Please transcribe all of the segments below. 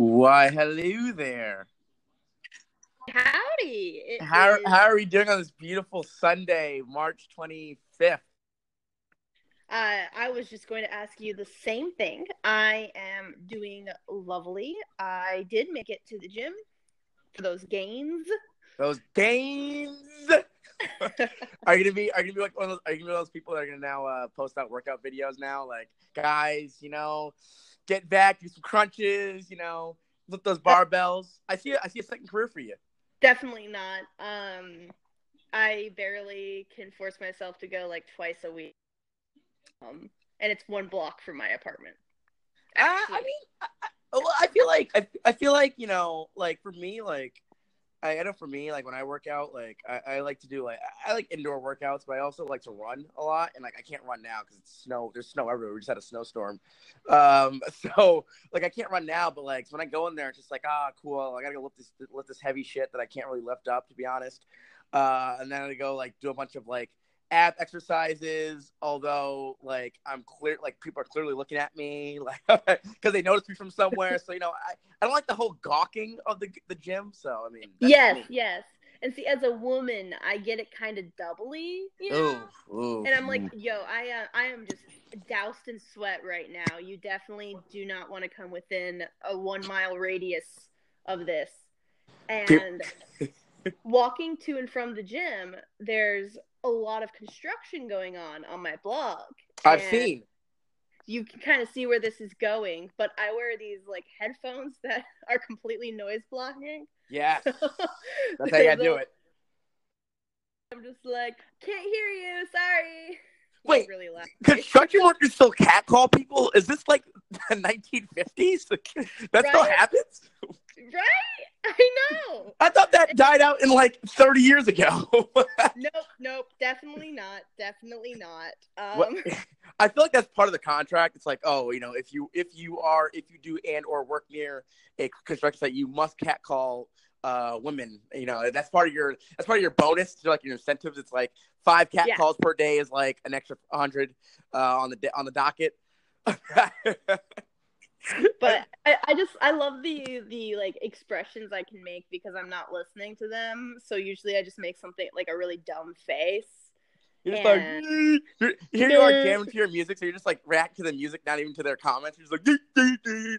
Why, hello there. Howdy. It How, is- how are we doing on this beautiful Sunday, March 25th? uh, I was just going to ask you the same thing. I am doing lovely. I did make it to the gym for those gains. Those gains. are you gonna be? Are you gonna be like one of those? Are you gonna be those people that are gonna now uh, post out workout videos now? Like, guys, you know, get back, do some crunches, you know, lift those barbells. I see. I see a second career for you. Definitely not. Um, I barely can force myself to go like twice a week. Um, and it's one block from my apartment. Uh, I mean, I, I, well, I feel like I, I feel like you know, like for me, like I, know for me, like when I work out, like I, I like to do like I, like indoor workouts, but I also like to run a lot, and like I can't run now because it's snow. There's snow everywhere. We just had a snowstorm, um, so like I can't run now. But like when I go in there, it's just like ah, cool. I gotta go lift this lift this heavy shit that I can't really lift up, to be honest. Uh, and then I go like do a bunch of like ab exercises although like i'm clear like people are clearly looking at me like because they noticed me from somewhere so you know i, I don't like the whole gawking of the the gym so i mean Yes, me. yes. And see, as a woman, I get it kind of doubly, you know. Ooh, ooh, And I'm like, ooh. yo, I uh, I am just doused in sweat right now. You definitely do not want to come within a one mile radius of this. And walking to and from the gym, there's a lot of construction going on on my blog. i've And seen You can kind of see where this is going, but I wear these like headphones that are completely noise blocking. yes that's how you do it I'm just like, can't hear you. Sorry. Wait, really loud. construction workers still catcall people is this like the 1950s that still happens Right? I know. i thought that died out in like 30 years ago Nope, nope. Definitely not. Definitely not. Um, I feel like that's part of the contract. It's like, oh, you know, if you if you are if you do and or work near a construction site, you must catcall uh women. You know, that's part of your that's part of your bonus. To like your incentives. It's like five cat Yeah. calls per day is like an extra hundred uh, on the on the docket. But I, I just I love the the like expressions I can make because I'm not listening to them. So usually I just make something like a really dumb face. You're just like, you're, here you are jamming to your music, so you're just like react to the music, not even to their comments. You're just like, "Dee, dee, dee."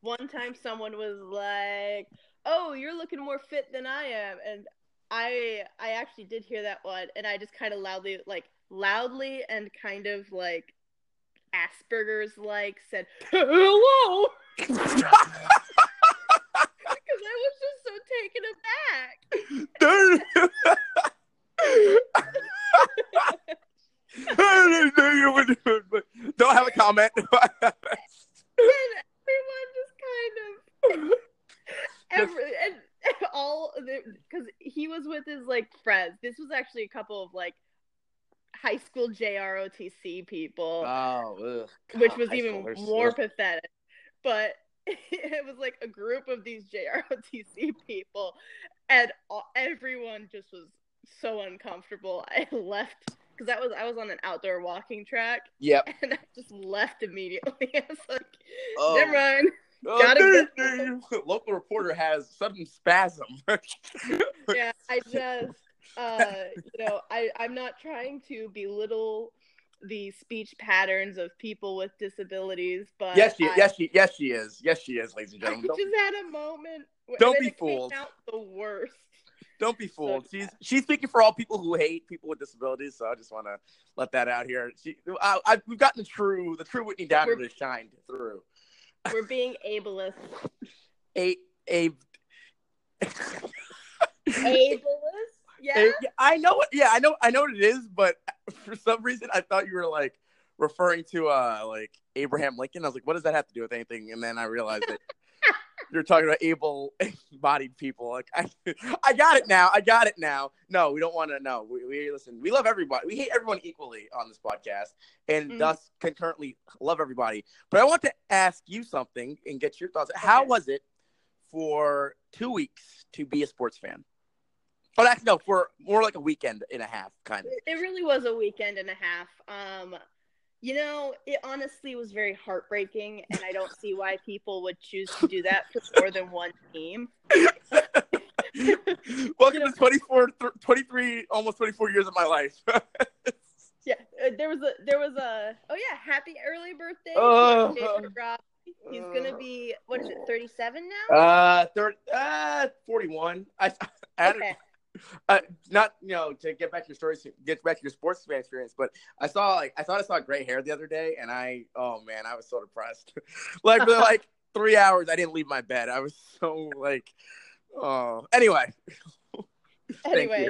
One time someone was like, "Oh, you're looking more fit than I am," and I I actually did hear that one, and I just kind of loudly like loudly and kind of like Asperger's like said hello because I was just so taken aback. Don't have a comment. and everyone just kind of every and all because he was with his like friends. This was actually a couple of like high school JROTC people, oh, ugh. which was even more ugh. pathetic. But it was like a group of these JROTC people, and all, everyone just was so uncomfortable. I left because that was I was on an outdoor walking track, Yep. and I just left immediately. I was like, Oh. never mind. Oh, Gotta. Local reporter has sudden spasm. yeah, I just, uh, you know, I, I'm not trying to belittle the speech patterns of people with disabilities, but yes, she, I, yes, she, yes, she is. Yes, she is, ladies and I gentlemen. Don't, just had a moment. Don't be fooled. out the worst. don't be fooled. So She's she's speaking for all people who hate people with disabilities. So I just want to let that out here. She, I, I, we've gotten the true, the true Whitney Downer to shine through. We're being ableist. A, a, Ableist? Yeah. Yeah, I know what. Yeah, I know. I know what it is, but for some reason, I thought you were like referring to uh like Abraham Lincoln. I was like, what does that have to do with anything? And then I realized that you're talking about able-bodied people. Like, I, I got it now. I got it now. No, we don't want to. know. we, we listen. We love everybody. We hate everyone equally on this podcast, and Mhm. thus concurrently love everybody. But I want to ask you something and get your thoughts. How was it for two weeks to be a sports fan? Oh, actually, no, for more like a weekend and a half, kind of. It really was a weekend and a half. Um, You know, it honestly was very heartbreaking, and I don't see why people would choose to do that for more than one team. Welcome to 24, th- 23, almost 24 years of my life. yeah, uh, there was a, there was a, oh yeah, happy early birthday. Oh. to David Robb. He's gonna be, what is it, 37 now? uh, third, uh, 41. I, I had Okay. Uh, not you know to get back to your story, get back to your sports fan experience, but I saw like I thought I saw gray hair the other day, and I oh man, I was so depressed. like for like three hours, I didn't leave my bed. I was so like, oh. Anyway, Anyway.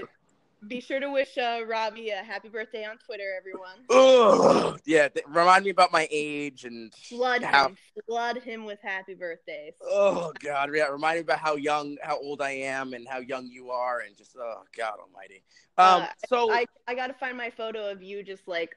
Be sure to wish uh, Robbie a happy birthday on Twitter, everyone. Ugh. yeah, th- remind me about my age and Flood how. him, flood him with happy birthdays. Oh God, yeah, remind me about how young, how old I am, and how young you are, and just oh God Almighty. Um, Uh, so I, I gotta find my photo of you just like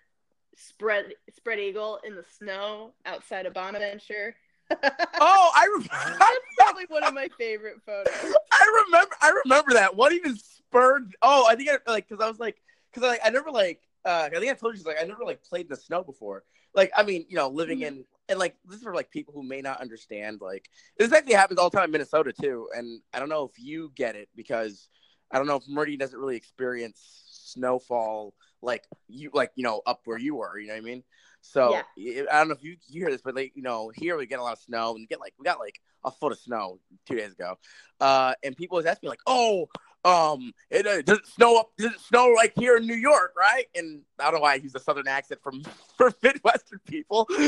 spread spread eagle in the snow outside of Bonaventure. oh, I remember. That's probably one of my favorite photos. I remember. I remember that. What even spurred? Oh, I think I like because I was like because I like I never like uh I think I told you like I never like played in the snow before. Like I mean you know living Mhm. in and like this is for like people who may not understand like this actually happens all the time in Minnesota too. And I don't know if you get it because I don't know if Murdy doesn't really experience snowfall like you like you know up where you were. You know what I mean? So I don't know if you, you hear this, but like you know, here we get a lot of snow and we get like we got like a foot of snow two days ago, uh, and people always ask me like, "Oh, um, it uh, does it snow up? Does it snow like here in New York, right?" And I don't know why I use a southern accent from for Midwestern people.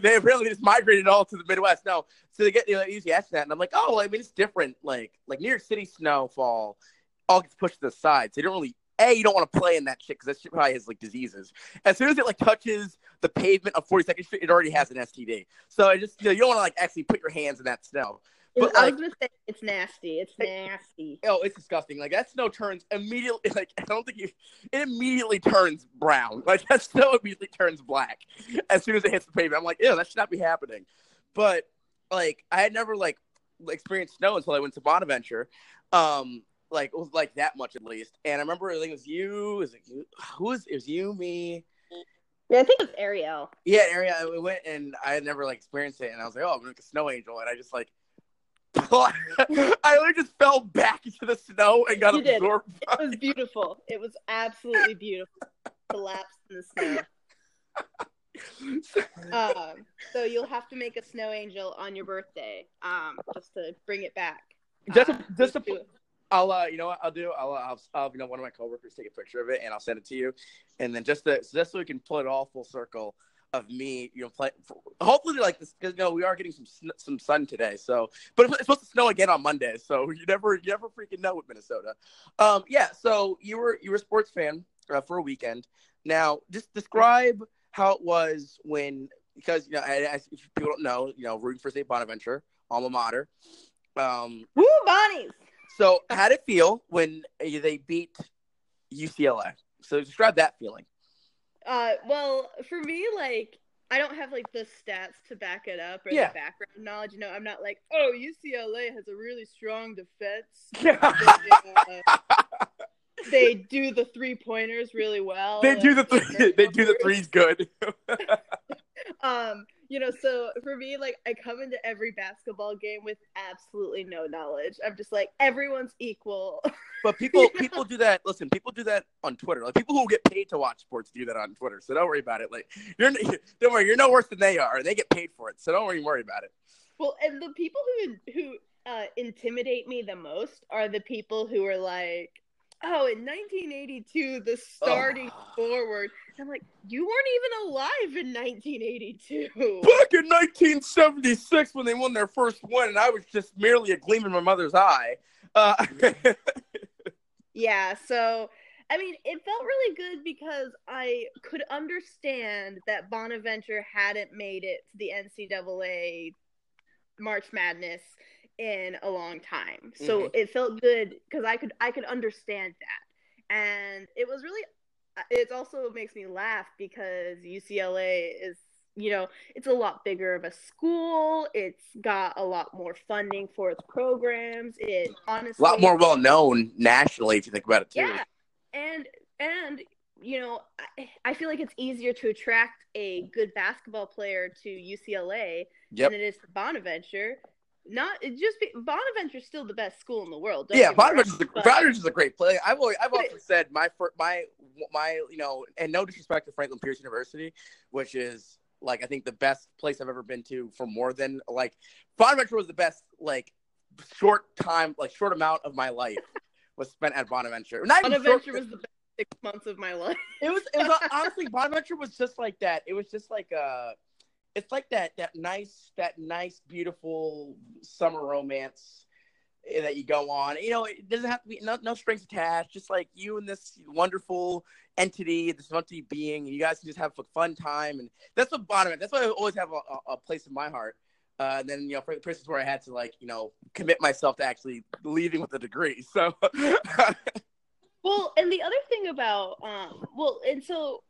They really just migrated all to the Midwest. No, so they get you know, ask that, and I'm like, "Oh, I mean, it's different. Like like New York City snowfall." All gets pushed to the side, so you don't really a, you don't want to play in that shit because that shit probably has like diseases. As soon as it like touches the pavement of 42nd Street, it already has an STD. So I just you know you don't want to like actually put your hands in that snow. But, I like- was gonna say it's nasty. It's nasty. Oh, it's disgusting. Like that snow turns immediately. Like I don't think you. It immediately turns brown. Like that snow immediately turns black as soon as it hits the pavement. I'm like, ew, that should not be happening. But like I had never like experienced snow until I went to Bonaventure. Um, like it was like that much at least. And I remember I think it was you. Is it you? Who was it? Was you me? Yeah, I think it was Ariel. Yeah, Ariel. We went and I had never like experienced it, and I was like, oh, I'm like a snow angel, and I just like. I literally just fell back into the snow and got You absorbed. It was beautiful. It was absolutely beautiful. Collapsed in the snow. Um, so you'll have to make a snow angel on your birthday, um, just to bring it back. Just, Uh, just to. I'll, uh, you know what I'll do? I'll, uh, I'll, I'll, you know, one of my coworkers take a picture of it and I'll send it to you, and then just to, just so we can pull it all full circle of me, you know, play. Hopefully, like this, because you know, we are getting some some sun today. So, but it's supposed to snow again on Monday, so you never, you never freaking know with Minnesota. Um, yeah. So you were you were a sports fan uh, for a weekend. Now, just describe how it was when, because you know, if people don't know, you know, rooting for St. Bonaventure, alma mater. Um, Woo, Bonnies! so, how did it feel when they beat UCLA? So, describe that feeling. Uh, well, for me, like, I don't have like the stats to back it up or Yeah. the background knowledge. You know, I'm not like, oh, UCLA has a really strong defense. They, uh, they do the three pointers really well. they do the three, they do the threes good. um you know so for me like i come into every basketball game with absolutely no knowledge i'm just like everyone's equal but people people do that. Listen, people do that on Twitter. Like people who get paid to watch sports do that on Twitter. So don't worry about it. Like you're don't worry, you're no worse than they are. They get paid for it. So don't worry, worry about it. well and the people who who uh, intimidate me the most are the people who are like oh in 1982 the starting forward. I'm like you weren't even alive in 1982 Back in 1976, when they won their first win, and I was just merely a gleam in my mother's eye. Uh, Yeah, so I mean, it felt really good because I could understand that Bonaventure hadn't made it to the NCAA March Madness in a long time. So Mhm. it felt good because I could I could understand that. And it was really it also makes me laugh because UCLA is you know, it's a lot bigger of a school. It's got a lot more funding for its programs. It honestly a lot more well known nationally, if you think about it too. yeah, and and you know, I, I feel like it's easier to attract a good basketball player to UCLA Yep. than it is to Bonaventure. Not just be, Bonaventure's still the best school in the world. Yeah, get me wrong, Bonaventure's a, but- Bonaventure's a great place. I've always, I've often said my my my you know, and no disrespect to Franklin Pierce University, which is like I think the best place I've ever been to for more than like Bonaventure was the best like short time like short amount of my life was spent at Bonaventure. Not short- Bonaventure was the best six months of my life. it was it was honestly Bonaventure was just like that. It was just like uh it's like that that nice that nice beautiful summer romance eh, that you go on. You know, it doesn't have to be no, no strings attached. Just like you and this wonderful entity, this entity being, you guys can just have a fun time, and that's what Bonaventure. That's why I always have a, a, place in my heart. Uh, and then you know, for places where I had to like you know commit myself to actually leaving with a degree. So Well, and the other thing about um, well, and so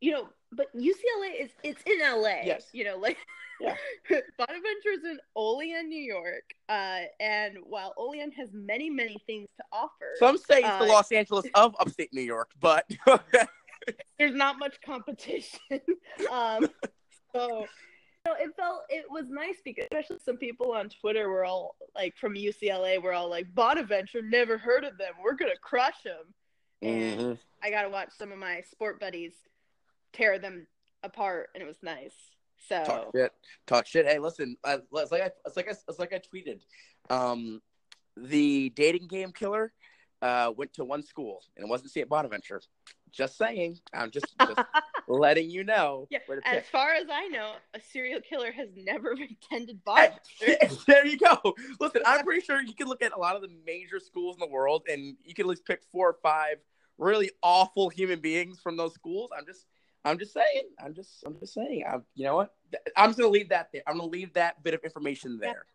you know, but UCLA is it's in LA. Yes. You know, like Yeah. Bonaventure's in Olean, New York, uh, and while Olean has many, many things to offer, some say it's the Uh, Los Angeles of upstate New York, but there's not much competition. um, so, so it felt it was nice because especially some people on Twitter were all like from UCLA were all like Bonaventure never heard of them. We're gonna crush them. And Mhm. I got to watch some of my sport buddies tear them apart, and it was nice. So talk shit, talk shit. Hey, listen, uh, it's like I, it's like I, it's like I tweeted. Um, the dating game killer uh, went to one school, and it wasn't St. Bonaventure. Just saying. I'm just, just letting you know. Yeah, as pick. far as I know, a serial killer has never attended Bonaventure. there you go. Listen, I'm pretty sure you can look at a lot of the major schools in the world, and you can at least pick four or five really awful human beings from those schools. I'm just, I'm just saying. I'm just, I'm just saying. I'm, you know what? I'm just gonna leave that there. I'm gonna leave that bit of information there.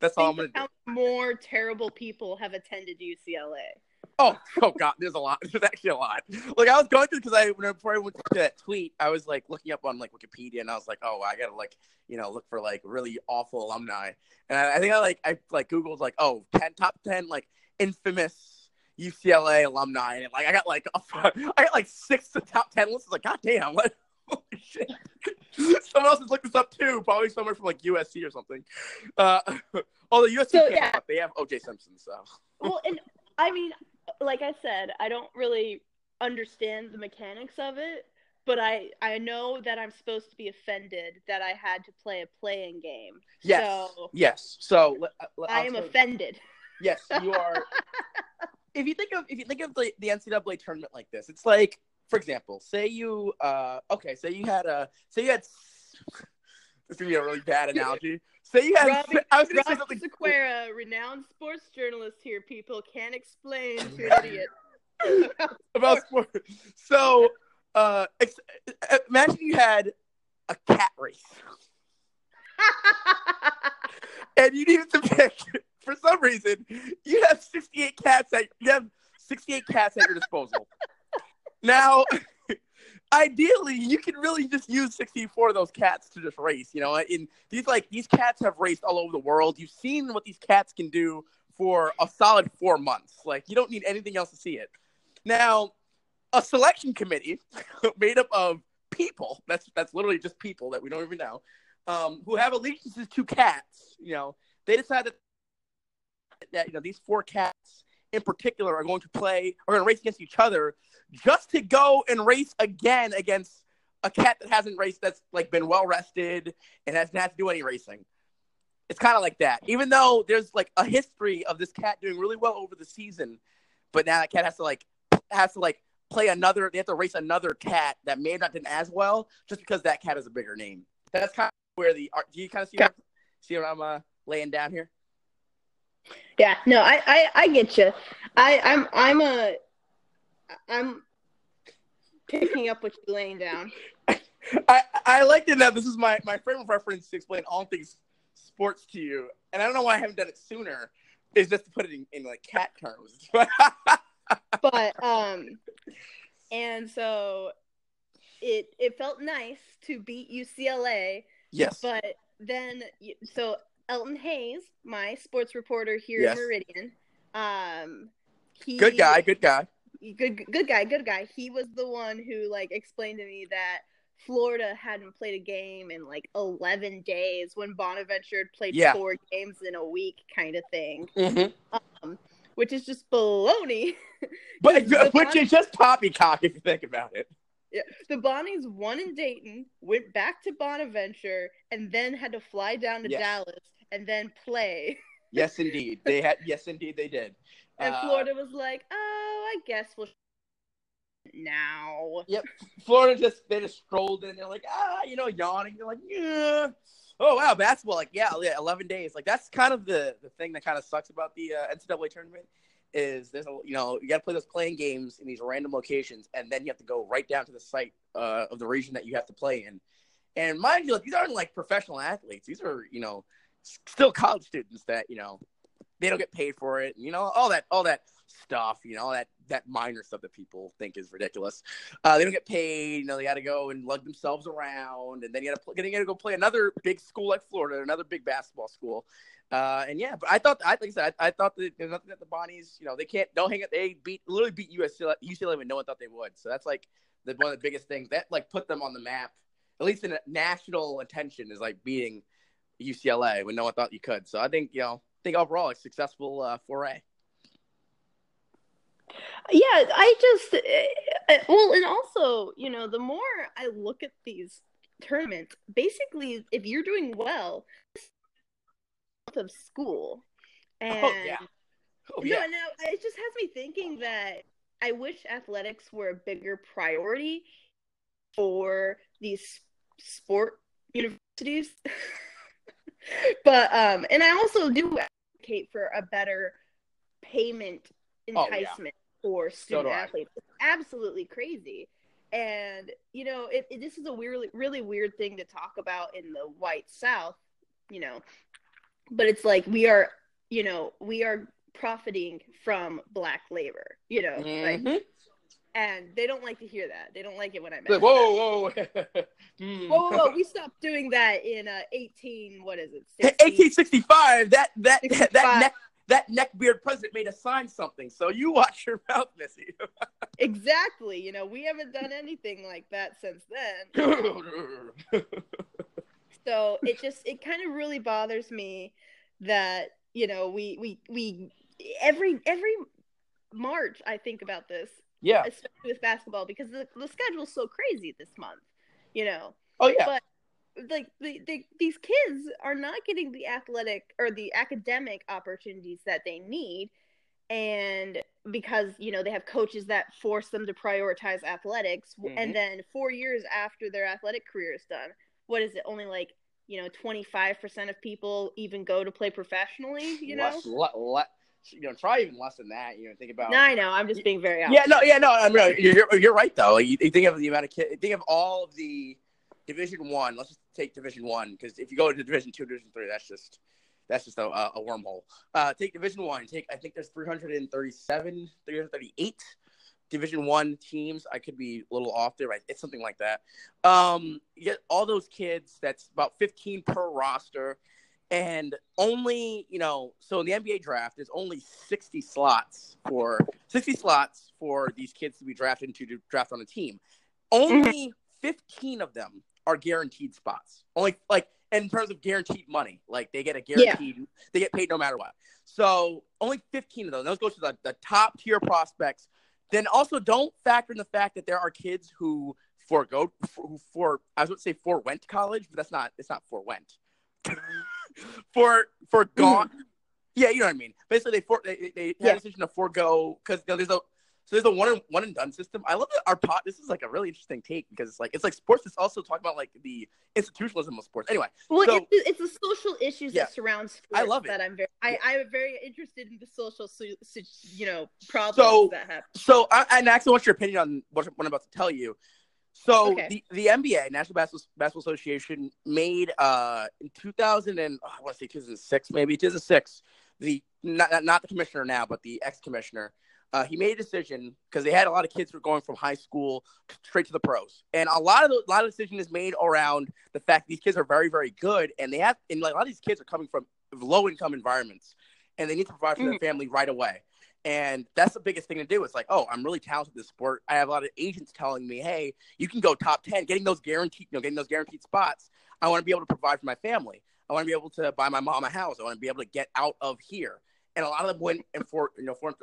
That's all I'm gonna do. more terrible people have attended UCLA. Oh, oh God, there's a lot. There's actually a lot. Like I was going through because I when before I went to that tweet, I was like looking up on like Wikipedia, and I was like, oh, I gotta like you know look for like really awful alumni, and I, I think I like I like googled like oh 10 top ten like infamous UCLA alumni, and like I got like a, I got like six to top ten lists. Like, God damn, what? Holy shit. Someone else has looked this up too, probably somewhere from like USC or something. Uh, although USC So, yeah. up, they have OJ Simpson, so well, and I mean, like I said, I don't really understand the mechanics of it, but I I know that I'm supposed to be offended that I had to play a play-in game. yes, So- yes. So I am offended. Yes, you are. If you think of if you think of the, the NCAA tournament like this, it's like, for example, say you uh okay, say you had a say you had this is gonna be a really bad analogy. Say you had Robbie- I was gonna say Robbie something Sequeira, renowned sports journalist here, people, can't explain to an idiot. about sports. So uh ex- imagine you had a cat race and you needed to pick for some reason you have 68 cats at you have 68 cats at your disposal. Now ideally you can really just use 64 of those cats to just race you know? In these like these cats have raced all over the world. You've seen what these cats can do for a solid four months. Like you don't need anything else to see it. Now a selection committee made up of people that's that's literally just people that we don't even know um, who have allegiances to cats you know? They decide that you know these four cats in particular are going to play are going to race against each other just to go and race again against a cat that hasn't raced that's like been well rested and hasn't had to do any racing. It's kind of like that. Even though there's like a history of this cat doing really well over the season but now that cat has to like has to like play another they have to race another cat that may have not done as well just because that cat is a bigger name. That's kind of where the do you kind of see what, see what i'm uh, laying down here yeah, no, I, I, I get you. I, I'm, I'm a, I'm picking up what you're laying down. I, I like to know this is my, my frame of reference to explain all things sports to you, and I don't know why I haven't done it sooner. Is just to put it in, in like cat terms. But um, and so it it felt nice to beat UCLA, yes, but then so Elton Hayes, my sports reporter here Yes. in Meridian, um, he good guy, good guy. good good guy, good guy. He was the one who like explained to me that Florida hadn't played a game in like 11 days when Bonaventure had played Yeah. four games in a week, kind of thing, Mm-hmm. um, which is just baloney. But which is just poppycock if you think about it. Yeah. The Bonnies won in Dayton, went back to Bonaventure, and then had to fly down to Yes. Dallas and then play. Yes, indeed. They had. Yes, indeed, they did. And Uh, Florida was like, "Oh, I guess we'll now." Yep. Florida just they just strolled in. They're like, ah, you know, yawning. They're like, yeah. Oh wow, basketball. Like, yeah, yeah, eleven days. Like that's kind of the the thing that kind of sucks about the uh, NCAA tournament is there's a you know you got to play those play-in games in these random locations, and then you have to go right down to the site uh, of the region that you have to play in. And mind you, like, these aren't like professional athletes. These are you know still college students that you know they don't get paid for it. You know all that all that stuff. You know all that that minor stuff that people think is ridiculous. Uh, they don't get paid. You know, they got to go and lug themselves around, and then you got to go play another big school like Florida, another big basketball school. Uh, and yeah, but I thought, I like I said, I, I thought that there's nothing that the Bonnies, you know, they can't, don't hang it. They beat, literally beat UCLA, UCLA when no one thought they would. So that's like the one of the biggest things that like put them on the map, at least in national attention, is like beating UCLA when no one thought you could. So I think you know, I think overall a successful uh, foray. Yeah, I just uh, well, and also, you know, the more I look at these tournaments, basically, if you're doing well of school, and Oh yeah, oh no, yeah, no, it just has me thinking that I wish athletics were a bigger priority for these sport universities. but um, and I also do advocate for a better payment Oh, yeah. enticement for student I. athletes. It's absolutely crazy. And you know, it, it- this is a weirdly, really weird thing to talk about in the white South, you know. But it's like we are, you know, we are profiting from black labor, you know, like, Mhm. And they don't like to hear that. They don't like it when I Like, mention whoa, whoa, Hmm. Whoa, whoa, whoa! We stopped doing that in uh, eighteen. What is it? 1865. That that that, 65. that neck that neckbeard president made us sign something. So you watch your mouth, Missy. Exactly. You know, we haven't done anything like that since then. So it just it kind of really bothers me that you know we we we every every March I think about this, yeah. especially with basketball because the the schedule's so crazy this month. You know, Oh yeah. But- like the, the, these kids are not getting the athletic or the academic opportunities that they need and because you know they have coaches that force them to prioritize athletics Mhm. and then 4 years after their athletic career is done what is it only like you know 25% of people even go to play professionally you know Less, le, le, you know, try even less than that. You know, think about. no i know i'm just being very yeah, no, yeah, no. I'm right. You're, you're, right though. Like, you, you think of the amount of kids. Think of all of the Division One. Let's just take Division One because if you go to Division Two, Division Three, that's just that's just a, a a wormhole. Uh, take Division One. Take I think there's 337, 338 Division One teams. I could be a little off there. Right? It's something like that. Um, you get all those kids. That's about 15 per roster. And only, you know, so in the NBA draft, there's only 60 slots for 60 slots for these kids to be drafted into to draft on a team. Only mm-hmm. 15 of them are guaranteed spots. Only like in terms of guaranteed money, like they get a guaranteed, they get paid no matter what. So only 15 of those. Those go to the, the top tier prospects. Then also don't factor in the fact that there are kids who forego who for I was going to say forewent college, but that's not it's not forewent. for for gone. Yeah, you know what I mean. Basically, they for they, they, they had a decision to forego because you know, there's a so there's a one and one and done system. I love that our pot. This is like a really interesting take because it's like it's like sports. It's also talking about like the institutionalism of sports. Anyway, Well, So- it's, it's the social issues Yeah. that surround sports I love it. that I'm very, I, I'm very interested in the social, you know, problems So- that happen. So, I, and actually, what's your opinion on what, what I'm about to tell you? So, Okay. the, the NBA, National Basketball, Basketball Association, made uh, in 2000 and oh, I want to say 2006, maybe 2006. The not not- not the commissioner now, but the ex commissioner. Uh, he made a decision because they had a lot of kids who were going from high school straight to the pros, and a lot of the, a lot of decision is made around the fact these kids are very very good, and they have and like a lot of these kids are coming from low income environments, and they need to provide for their family right away. And that's the biggest thing to do. It's like, oh, I'm really talented in this sport. I have a lot of agents telling me, hey, you can go top ten, getting those guaranteed, you know, getting those guaranteed spots. I want to be able to provide for my family. I want to be able to buy my mom a house. I want to be able to get out of here. And a lot of them went and for you know for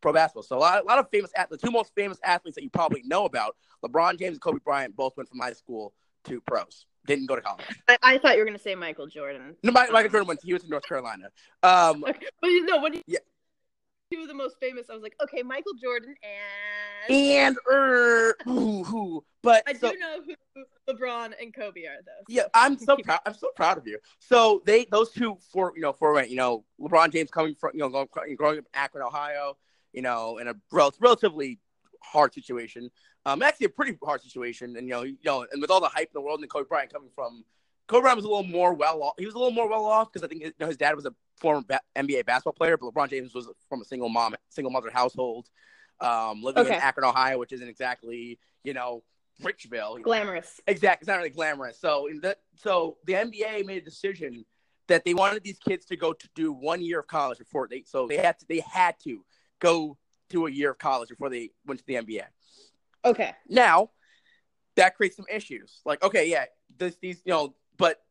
pro basketball. So a lot, a lot of famous the two most famous athletes that you probably know about, LeBron James and Kobe Bryant, both went from high school to pros. Didn't go to college. I, I thought you were going to say Michael Jordan. No, Michael Jordan went. He was in North Carolina. Um, okay. But you know, when you, yeah two of the most famous. I was like, okay, Michael Jordan and and er, who, who, but I so, do know who LeBron and Kobe are though. So yeah, I'm so proud. I'm so proud of you. So they, those two, for you know, for went, you know, LeBron James coming from you know, growing, up in Akron, Ohio, you know, in a rel- relatively hard situation. Um, actually a pretty hard situation, and you know, you know, and with all the hype in the world, and Kobe Bryant coming from Kobe Bryant was a little more well off. He was a little more well off because I think you know, his dad was a former ba- NBA basketball player, but LeBron James was from a single mom, single mother household, um, living okay. in Akron, Ohio, which isn't exactly you know Richville. Glamorous. Exactly, it's not really glamorous. So the so the NBA made a decision that they wanted these kids to go to do one year of college before they so they had to they had to go to a year of college before they went to the NBA. Okay. Now that creates some issues. Like, okay, yeah, this these you know but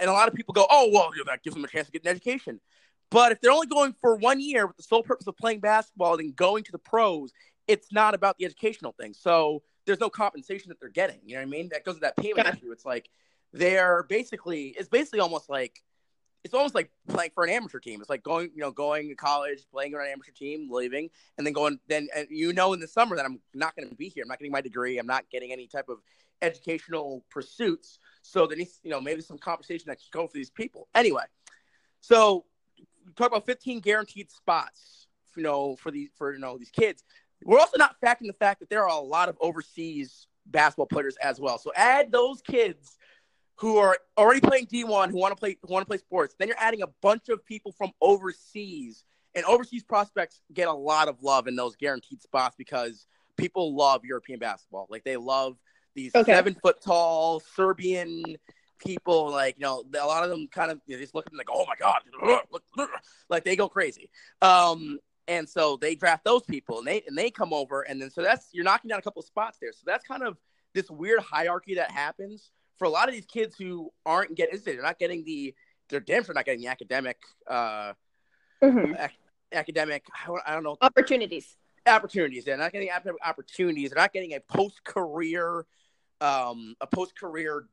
and a lot of people go, oh well, you know, that gives them a chance to get an education. But if they're only going for one year with the sole purpose of playing basketball and going to the pros, it's not about the educational thing. So there's no compensation that they're getting. You know what I mean? That goes to that payment issue. It's like they're basically it's basically almost like it's almost like playing for an amateur team. It's like going, you know, going to college, playing on an amateur team, leaving, and then going. Then and you know, in the summer that I'm not going to be here. I'm not getting my degree. I'm not getting any type of educational pursuits. So there needs, you know, maybe some conversation that can go for these people. Anyway, so talk about 15 guaranteed spots, you know, for these for you know these kids. We're also not factoring the fact that there are a lot of overseas basketball players as well. So add those kids who are already playing D1 who want to play who want to play sports. Then you're adding a bunch of people from overseas. And overseas prospects get a lot of love in those guaranteed spots because people love European basketball. Like they love these okay. seven foot tall Serbian people. Like you know, a lot of them kind of you know, just look at them like, oh my god, like they go crazy. Um, and so they draft those people, and they and they come over, and then so that's you're knocking down a couple of spots there. So that's kind of this weird hierarchy that happens for a lot of these kids who aren't getting. They're not getting the. They're damn sure not getting the academic. Uh, mm-hmm. ac- academic. I don't know opportunities. Opportunities. They're not getting opportunities. They're not getting a post career um, a post career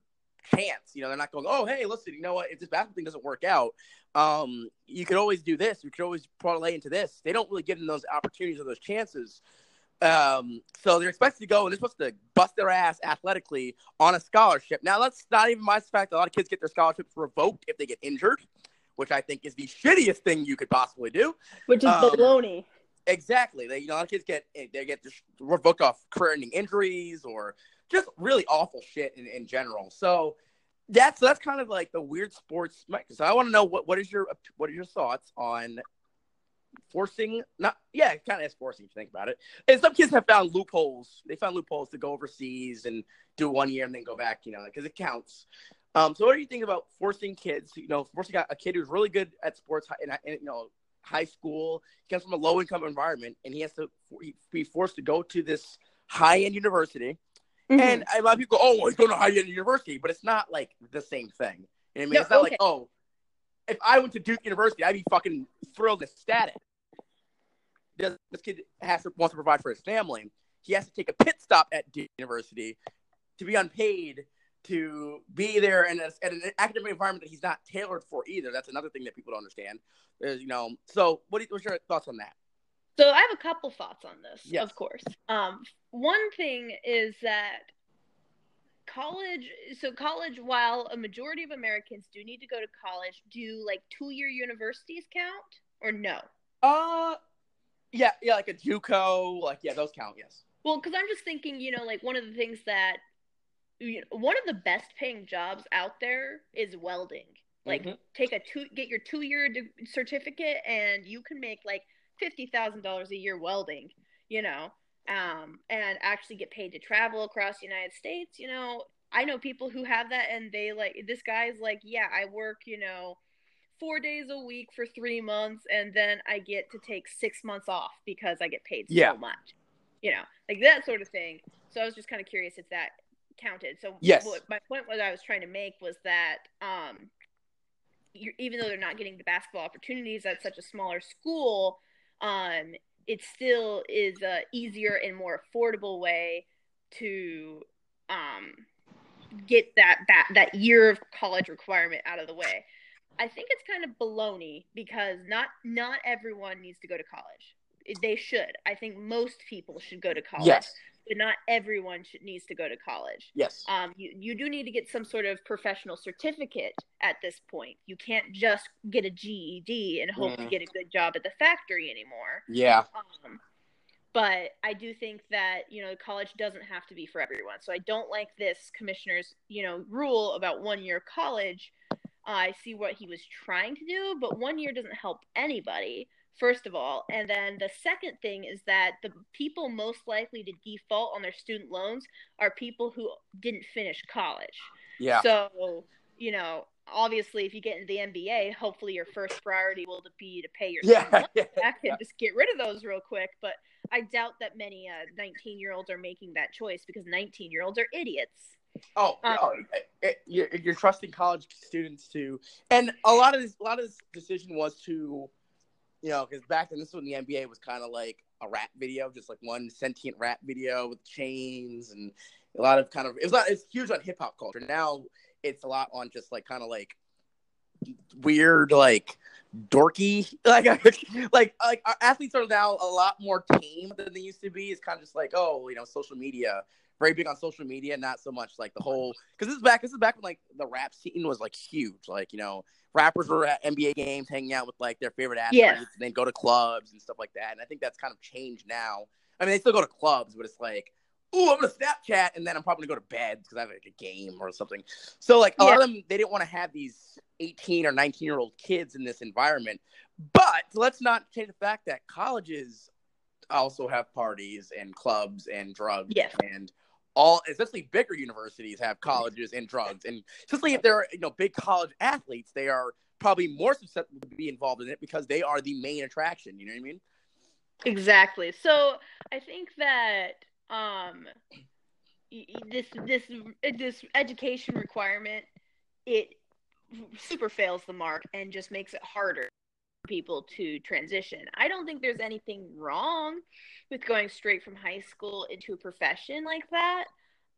chance. You know, they're not going, oh, hey, listen, you know what? If this basketball thing doesn't work out, um, you could always do this. You could always parlay into this. They don't really give them those opportunities or those chances. Um, so they're expected to go and they're supposed to bust their ass athletically on a scholarship. Now, that's not even my fact. A lot of kids get their scholarships revoked if they get injured, which I think is the shittiest thing you could possibly do. Which is um, baloney. Exactly. They, you know, a lot of kids get they get revoked off career-ending injuries or just really awful shit in, in general. So that's that's kind of like the weird sports. So I want to know what what is your what are your thoughts on forcing not yeah kind of is forcing to think about it and some kids have found loopholes they found loopholes to go overseas and do one year and then go back you know because it counts um so what do you think about forcing kids you know forcing a kid who's really good at sports in, in you know high school he comes from a low income environment and he has to be forced to go to this high end university Mm-hmm. And a lot of people go, oh, he's going to high end university, but it's not like the same thing. You know I mean? No, it's not okay. like, oh, if I went to Duke University, I'd be fucking thrilled and ecstatic. This kid has to, wants to provide for his family. He has to take a pit stop at Duke University to be unpaid to be there in, a, in an academic environment that he's not tailored for either. That's another thing that people don't understand. You know, so what you, what's your thoughts on that? So I have a couple thoughts on this, yes. of course. Um, one thing is that college so college while a majority of americans do need to go to college do like two year universities count or no uh yeah yeah like a juco like yeah those count yes well because i'm just thinking you know like one of the things that you know, one of the best paying jobs out there is welding like mm-hmm. take a two get your two year certificate and you can make like $50000 a year welding you know um, and actually get paid to travel across the United States. You know, I know people who have that and they like this guy's like, yeah, I work, you know, four days a week for three months, and then I get to take six months off because I get paid Yeah. so much. You know, like that sort of thing. So I was just kind of curious if that counted. So Yes. what my point what I was trying to make was that um, even though they're not getting the basketball opportunities at such a smaller school, um, it still is a easier and more affordable way to um, get that, that that year of college requirement out of the way. I think it's kind of baloney because not not everyone needs to go to college. They should. I think most people should go to college, Yes. But not everyone should, needs to go to college. Yes. Um, you, you do need to get some sort of professional certificate at this point. You can't just get a GED and hope to Mhm. get a good job at the factory anymore. Yeah. Um, but I do think that you know college doesn't have to be for everyone. So I don't like this commissioner's you know rule about one year college. I see what he was trying to do, but one year doesn't help anybody. First of all, and then the second thing is that the people most likely to default on their student loans are people who didn't finish college. Yeah. So, you know, obviously, if you get into the NBA, hopefully your first priority will be to pay your Yeah. student yeah. loans back and just get rid of those real quick. But I doubt that many 19 year olds are making that choice because 19 year olds are idiots. Oh, Um, oh, you're, you're trusting college students to, and a lot of this, a lot of this decision was to, you know, because back then this is when the NBA was kind of like a rap video, just like one sentient rap video with chains and a lot of kind of it was not it's huge on hip hop culture. Now it's a lot on just like kind of like weird like dorky like like like our athletes are now a lot more tame than they used to be. It's kind of just like oh you know social media very big on social media, not so much like the whole because this is back this is back when like the rap scene was like huge. Like, you know, rappers were at NBA games hanging out with like their favorite athletes Yeah. and then go to clubs and stuff like that. And I think that's kind of changed now. I mean they still go to clubs, but it's like, oh, I'm gonna Snapchat and then I'm probably gonna go to bed because I have like a game or something. So like a lot of them they didn't want to have these 18 or 19 year old kids in this environment. But let's not change the fact that colleges also have parties and clubs and drugs Yes. and all especially bigger universities have colleges and drugs. And especially if they're you know big college athletes they are probably more susceptible to be involved in it because they are the main attraction. You know what i mean? Exactly. So I think that um, this this this education requirement it super fails the mark and just makes it harder people to transition. I don't think there's anything wrong with going straight from high school into a profession like that.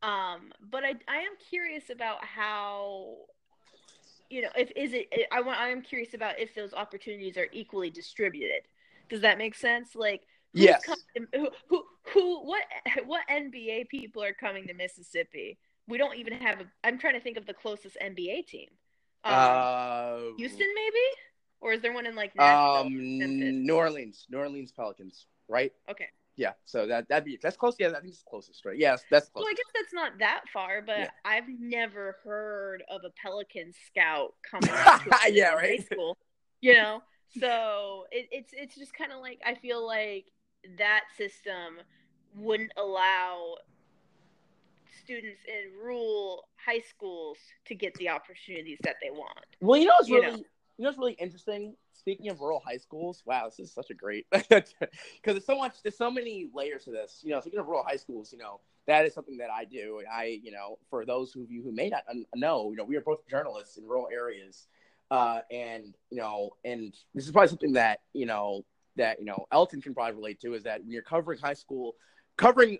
Um, but I I am curious about how you know if is it I want I am curious about if those opportunities are equally distributed. Does that make sense? Like Yes. coming who, who who what what NBA people are coming to Mississippi? We don't even have a I'm trying to think of the closest NBA team. Um, uh Houston maybe? Or is there one in like Nashville? um Memphis? new orleans new orleans pelicans right Okay. yeah so that that'd be that's close yeah i think it's closest right yes that's Well, close I guess that's not that far, but Yeah. I've never heard of a Pelican scout coming to a kid Yeah, right. high school. You know, so it, it's it's just kind of like I feel like that system wouldn't allow students in rural high schools to get the opportunities that they want. Well, you know what's you really know. You know what's really interesting. Speaking of rural high schools, wow, this is such a great because there's so much, there's so many layers to this. You know, speaking of rural high schools, you know that is something that I do. I, you know, for those of you who may not know, you know, we are both journalists in rural areas, uh, and you know, and this is probably something that you know that you know Elton can probably relate to is that when you're covering high school, covering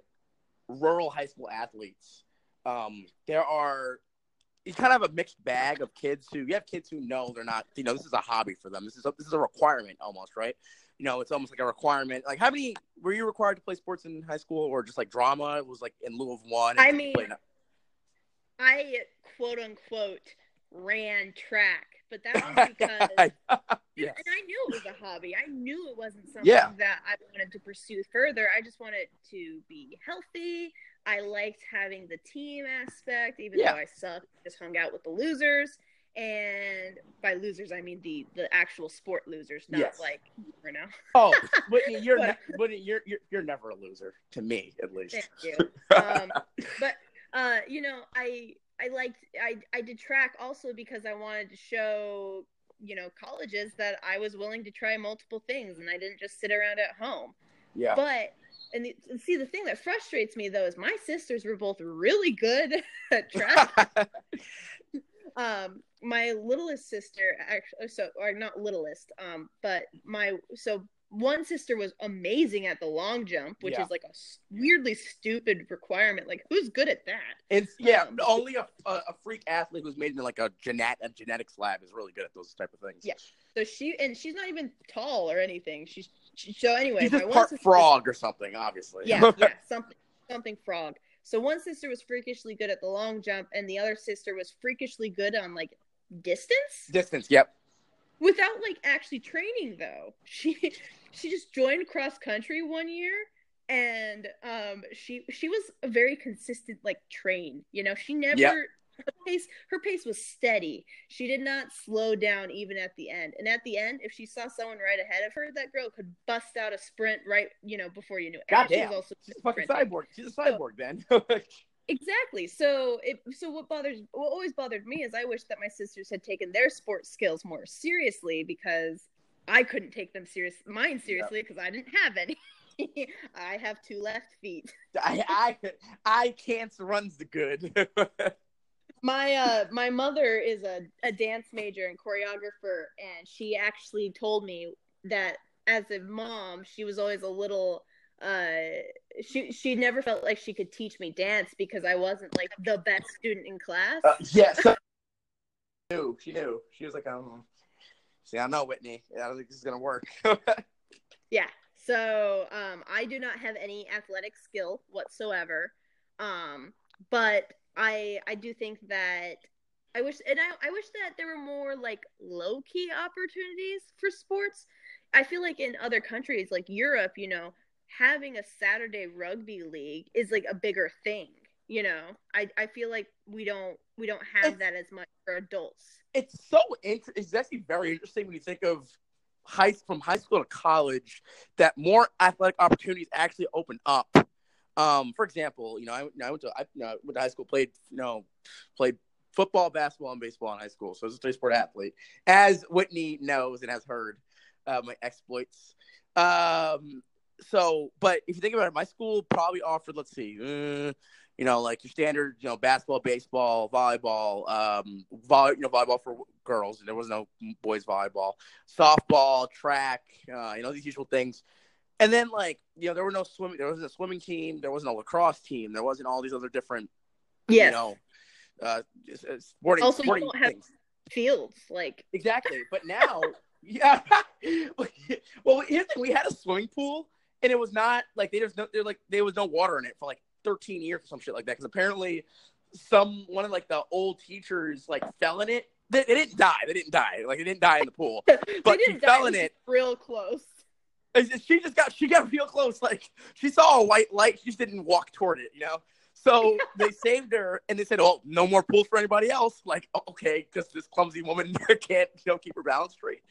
rural high school athletes, um, there are it's kind of a mixed bag of kids who you have kids who know they're not you know this is a hobby for them this is a, this is a requirement almost right you know it's almost like a requirement like how many were you required to play sports in high school or just like drama it was like in lieu of one I mean- I quote unquote ran track, but that was because yes. And I knew it was a hobby. I knew it wasn't something Yeah. that I wanted to pursue further. I just wanted to be healthy. I liked having the team aspect, even Yeah. though I sucked. Just hung out with the losers, and by losers I mean the the actual sport losers, not Yes. like you know. oh but you're But- ne- but you're, you're you're never a loser to me at least Thank you. Um, but uh, you know, I I liked I I did track also because I wanted to show you know, colleges that I was willing to try multiple things and I didn't just sit around at home. Yeah. But and, the, and see the thing that frustrates me though is my sisters were both really good at track. um my littlest sister actually so or not littlest um but my so one sister was amazing at the long jump which Yeah. is like a weirdly stupid requirement like who's good at that It's yeah, Um, only a, a a freak athlete who's made in like a genet a genetics lab is really good at those type of things. Yeah. so she and she's not even tall or anything she's she, so anyway He's my just one part sister- frog or something, obviously. yeah yeah something something frog so one sister was freakishly good at the long jump and the other sister was freakishly good on like distance Distance. Yep. without like actually training though she she just joined cross country one year and um she she was a very consistent like train you know she never Yep. Her pace her pace was steady she did not slow down even at the end and at the end if she saw someone right ahead of her that girl could bust out a sprint right you know before you knew it And she Goddamn. also She's a fucking cyborg. She's a cyborg, man. Exactly. So it so what bothers what always bothered me is I wish that my sisters had taken their sports skills more seriously because I couldn't take them serious mine seriously because I didn't have any. I have two left feet. I I I can't runs the good. My uh my mother is a, a dance major and choreographer and she actually told me that as a mom she was always a little uh she she never felt like she could teach me dance because I wasn't like the best student in class. uh, yes. she knew. She knew. She was like, um, see, I know Whitney. I don't think this is gonna work. Yeah. So um, I do not have any athletic skill whatsoever. Um, but I I do think that I wish and I, I wish that there were more like low key opportunities for sports. I feel like in other countries like Europe, you know, having a Saturday rugby league is like a bigger thing. You know, I I feel like we don't we don't have It's- that as much for adults. it's so inter- it's actually very interesting when you think of high from high school to college that more athletic opportunities actually open up. Um, for example, you know, I, I went to I you know, went to high school, played you know, played football, basketball, and baseball in high school. So I was a three sport athlete, as Whitney knows and has heard uh, my exploits. Um, so, but if you think about it, my school probably offered, let's see, uh, you know, like your standard, you know, basketball, baseball, volleyball, um, you know, volleyball for girls. And there was no boys volleyball, softball, track, uh, you know, these usual things. And then, like, you know, there were no swimming. There wasn't a swimming team. There wasn't a lacrosse team. There wasn't all these other different, Yes. you know, uh, uh, sporting Also, you don't have- Fields like Exactly. But now, yeah. well, here's the thing: we had a swimming pool, and it was not like they just no, there like there was no water in it for like 13 years or some shit like that. Because apparently, some one of like the old teachers like fell in it. They, they didn't die. They didn't die. Like they didn't die in the pool. But she fell in it. real close. She just got she got real close. Like she saw a white light. She just didn't walk toward it. You know. So they saved her, and they said, "Oh, no more pools for anybody else." Like, oh, okay, because this clumsy woman can't, you know, keep her balance straight.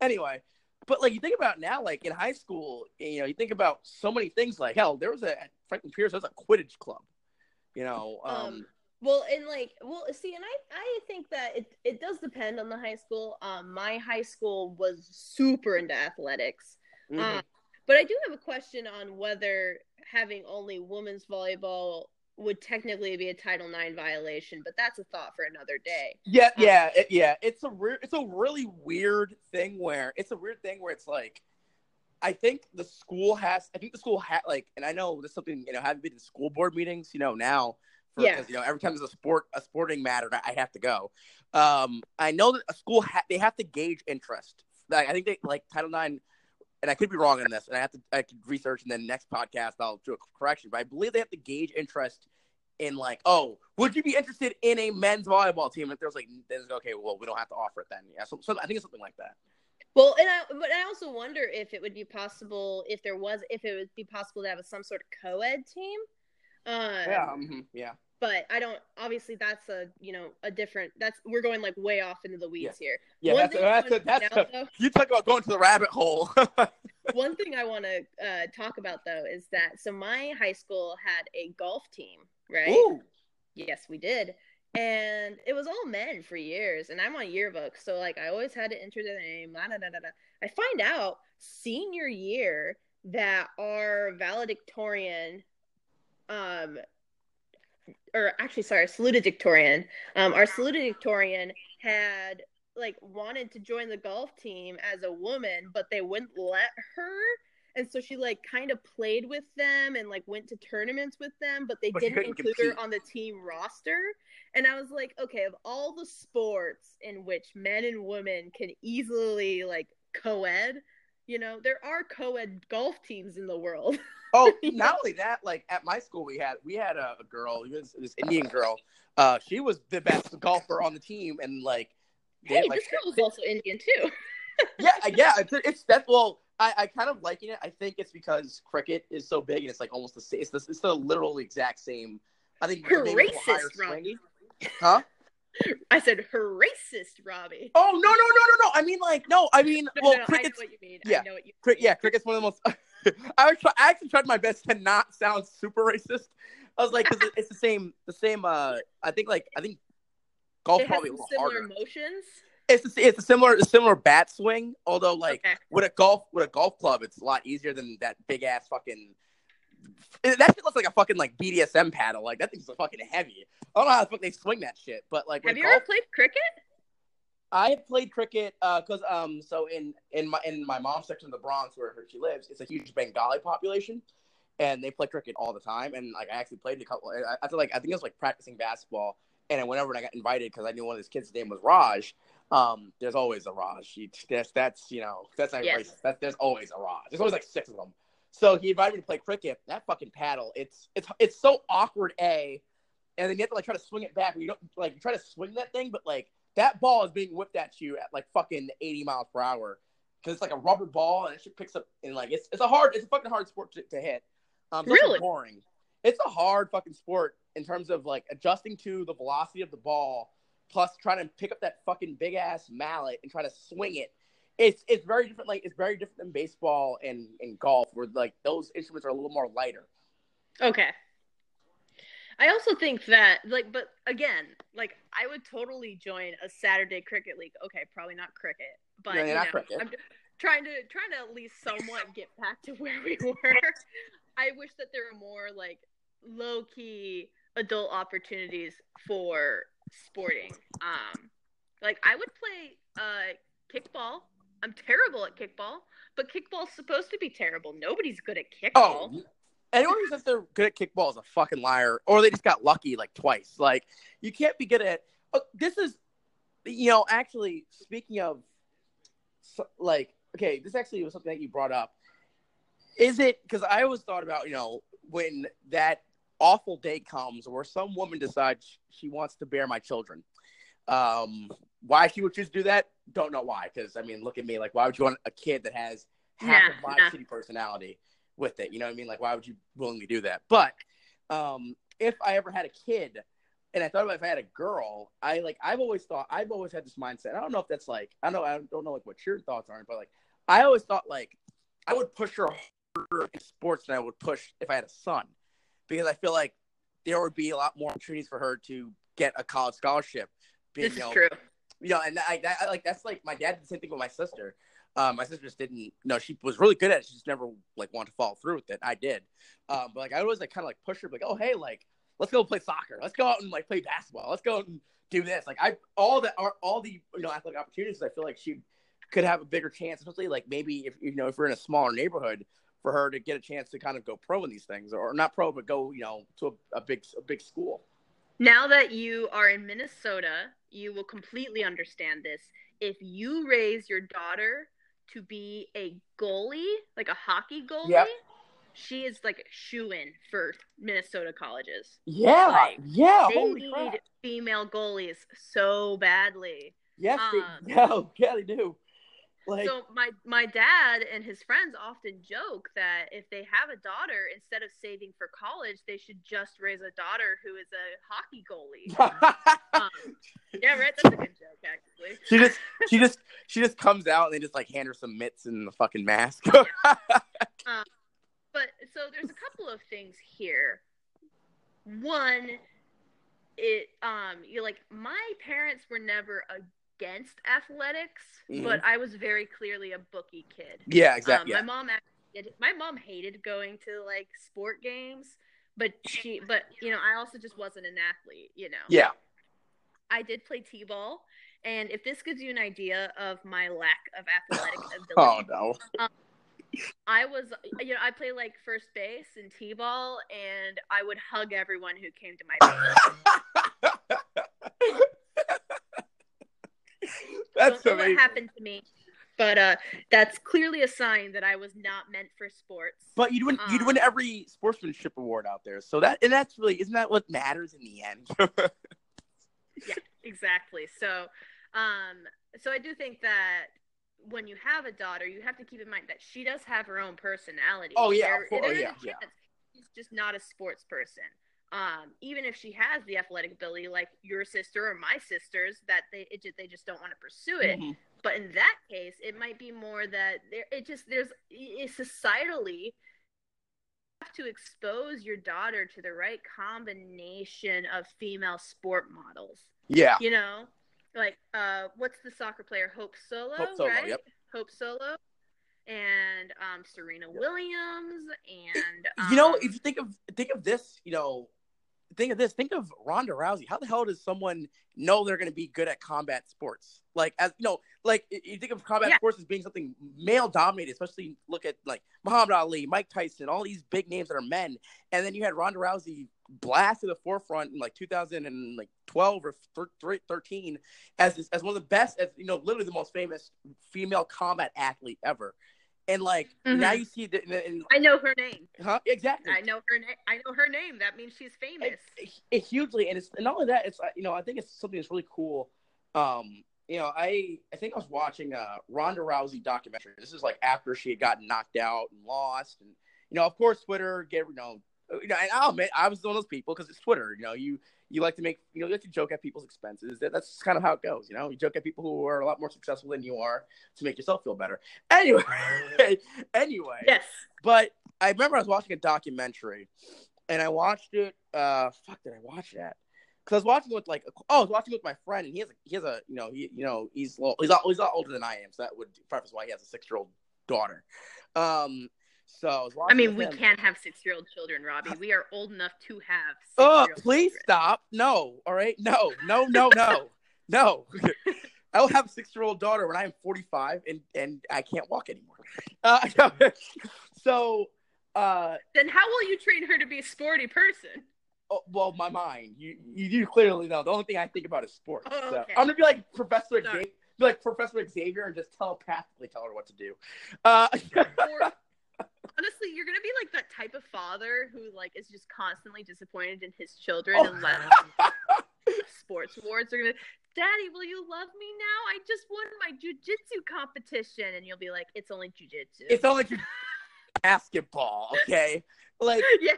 Anyway, but like you think about now, like in high school, you know, you think about so many things. Like hell, there was a at Franklin Pierce. There was a Quidditch club. You know, um, Um, Well, and like, well, see, and I, I think that it, it does depend on the high school. Um, my high school was super into athletics, mhm. um, but I do have a question on whether having only women's volleyball would technically be a Title IX violation. But that's a thought for another day. Yeah, yeah, it, yeah. It's a re- it's a really weird thing where it's a weird thing where it's like, I think the school has. I think the school had like, and I know this is something you know having been in school board meetings, you know now, for, Yeah. you know every time there's a sport a sporting matter, I I have to go. Um, I know that a school ha- they have to gauge interest. Like, I think they like Title IX, and I could be wrong on this, and I have to I could research, and then next podcast I'll do a correction. But I believe they have to gauge interest in like, oh, would you be interested in a men's volleyball team? If there's like, then it's okay, well, we don't have to offer it then. Yeah, so, so I think it's something like that. Well, and I, but I also wonder if it would be possible if there was if it would be possible to have a, some sort of co-ed team. Um, Yeah, mhm, yeah. But I don't. Obviously, that's a you know a different. That's we're going like way off into the weeds here. Yeah, One that's I that's wanna that's, point out, you talk about going to the rabbit hole. one thing I want to uh, talk about though is that so my high school had a golf team, right? Ooh, Yes, we did. and it was all men for years. And I'm on yearbook, so like I always had to enter their name. Da, da, da, da. I find out senior year that our valedictorian, um, or actually, sorry, salutatorian, um, our salutatorian had like wanted to join the golf team as a woman, but they wouldn't let her. And so she like kind of played with them and like went to tournaments with them, but they But didn't include compete. her on the team roster. And I was like, okay, of all the sports in which men and women can easily like co-ed, you know, there are co-ed golf teams in the world. Oh, not only that, like at my school, we had we had a, a girl, this, this Indian girl. Uh, she was the best golfer on the team, and like, they hey, like, this girl was also Indian too. yeah, yeah, it's it's that. Well, I, I kind of liking it. I think it's because cricket is so big, and it's like almost the same. It's the, it's the literal exact same. I think higher racist. Huh? I said her racist, Robbie. Oh no no no no no! I mean like no, I mean No, well no, no, I know cricket's what you mean. yeah. I know what you Cri- yeah, cricket's one of the most. I was try- I actually tried my best to not sound super racist. I was like, 'cause it- it's the same, the same. Uh, I think like I think golf It probably similar harder. emotions. It's a, it's a similar, a similar bat swing. Although like Okay. with a golf with a golf club, it's a lot easier than that big ass fucking. That shit looks like a fucking like BDSM paddle. Like that thing's fucking heavy. I don't know how the fuck they swing that shit, but like Have you golf, ever played cricket? I have played cricket because um so in in my in my mom's section of the Bronx where her she lives, it's a huge Bengali population, and they play cricket all the time. And like I actually played a couple. I- After like I think it was like practicing basketball, and then whenever I got invited because I knew one of his kids' name was Raj. Um, there's always a Raj. He, that's that's you know that's not Yes. racist. That, there's always a Raj. There's always like six of them. So he invited me to play cricket. That fucking paddle, it's it's it's so awkward. A, and then you have to like try to swing it back. You don't like you try to swing that thing, but like that ball is being whipped at you at like fucking 80 miles per hour because it's like a rubber ball and it just picks up and like it's it's a hard it's a fucking hard sport to, to hit. Um, Really? boring. It's a hard fucking sport in terms of like adjusting to the velocity of the ball, plus trying to pick up that fucking big ass mallet and try to swing it. It's it's very different. Like it's very different than baseball and and golf, where like those instruments are a little more lighter. Okay. I also think that, like, but again, like, I would totally join a Saturday cricket league. Okay, probably not cricket, but No, you not know, cricket. I'm trying to trying to at least somewhat get back to where we were. I wish that there were more like low key adult opportunities for sporting. Um, like I would play uh kickball. I'm terrible at kickball, but kickball's supposed to be terrible. Nobody's good at kickball. Oh, anyone who says they're good at kickball is a fucking liar, or they just got lucky like twice. Like you can't be good at. Oh, this is, you know, actually speaking of, so- like, okay, this actually was something that you brought up. Is it because I always thought about you know when that awful day comes where some woman decides she wants to bear my children. Um, why she would choose to do that? Don't know why. Because I mean, look at me. Like, why would you want a kid that has half Nah, of my nah. shitty personality with it? You know what I mean? Like, why would you willingly do that? But um, if I ever had a kid, and I thought about if I had a girl, I like I've always thought I've always had this mindset. I don't know if that's like I don't know I don't know like what your thoughts are, but like I always thought like I would push her harder in sports than I would push if I had a son, because I feel like there would be a lot more opportunities for her to get a college scholarship. being, This you is know, true. You know, and I, I like that's like my dad did the same thing with my sister. Um, my sister just didn't. know she was really good at it. She just never like wanted to follow through with it. I did, um, but like I always like kind of like push her, like, oh hey, like let's go play soccer. Let's go out and like play basketball. Let's go out and do this. Like I all the all the you know athletic opportunities. I feel like she could have a bigger chance, especially like maybe if you know if we're in a smaller neighborhood, for her to get a chance to kind of go pro in these things, or not pro, but go you know to a, a big a big school. Now that you are in Minnesota, you will completely understand this. If you raise your daughter to be a goalie, like a hockey goalie, Yep. she is like a shoe in for Minnesota colleges. Yeah, Like, yeah. they holy need crap. female goalies so badly. Yes, um, they, yeah, yeah, they do. Like, so my my dad and his friends often joke that if they have a daughter, instead of saving for college, they should just raise a daughter who is a hockey goalie. Um, yeah, right. That's a good joke, actually. she just, she just, she just comes out and they just like hand her some mitts and the fucking mask. But so there's a couple of things here. One, it um you're like my parents were never against athletics, Mhm. but I was very clearly a bookie kid. Yeah, Um, exactly. My mom actually, my mom hated going to like sport games, but she but you know I also just wasn't an athlete. You know. yeah. I did play t-ball, and if this gives you an idea of my lack of athletic ability, Oh no. I was, you know, I played like first base in t-ball, and I would hug everyone who came to my base. That's Don't know what happened to me, but uh, that's clearly a sign that I was not meant for sports. But you'd win, you'd Um, win every sportsmanship award out there. So that and that's really isn't that what matters in the end? Yeah, exactly. So, um, so I do think that when you have a daughter, you have to keep in mind that she does have her own personality. Oh, yeah, There- of course. there Oh, yeah, yeah. She's just not a sports person. Um, even if she has the athletic ability, like your sister or my sisters, that they it, they just don't want to pursue it. Mhm. But in that case, it might be more that there it just there's it, societally you have to expose your daughter to the right combination of female sport models. Yeah. You know, like uh, what's the soccer player Hope Solo, Hope Solo, right? yep. Hope Solo, and um, Serena Williams, and um, You know, if you think of think of this, you know, think of this. Think of Ronda Rousey. How the hell does someone know they're going to be good at combat sports? Like, as you know, like you think of combat Yeah. sports as being something male dominated. Especially look at like Muhammad Ali, Mike Tyson, all these big names that are men. And then you had Ronda Rousey blast to the forefront in like 2012 or thir- thir- 13 as as one of the best, as you know, literally the most famous female combat athlete ever. And like now Mhm. you see the and, I know her name. huh? Exactly. I know her name. I know her name. That means she's famous. it, it hugely and it's and not only that it's you know i think it's something that's really cool um you know i i think i was watching a ronda rousey documentary this is like after she had gotten knocked out and lost and you know of course twitter get you know you know and i'll admit i was one of those people because it's twitter you know you you like to make you know you like to joke at people's expenses that, that's kind of how it goes you know you joke at people who are a lot more successful than you are to make yourself feel better anyway anyway yes. but I remember I was watching a documentary, and I watched it. Uh, fuck, did I watch that? Because I was watching it with like, oh, I was watching it with my friend, and he has a, he has a, you know, he, you know, he's a little- he's a, he's a lot older than I am, so that would preface why he has a six year old daughter. Um, so I I mean, we can't have six-year-old children, Robbie. We are old enough to have. Oh, please children. stop! No, all right, no, no, no, no, no. I will have a six year old daughter when I am forty five, and and I can't walk anymore. Uh, so. Uh, Then how will you train her to be a sporty person? Oh, well, my mind. You you clearly know. The only thing I think about is sports. Oh, So okay. I'm gonna be like Professor Sorry. Xavier, be like Professor Xavier, and just telepathically tell her what to do. Uh, Or honestly, you're gonna be like that type of father who like is just constantly disappointed in his children Oh. and let sports awards. They're gonna, Daddy, will you love me now? I just won my jujitsu competition, and you'll be like, it's only jujitsu. it's only like basketball, okay? Like, yeah.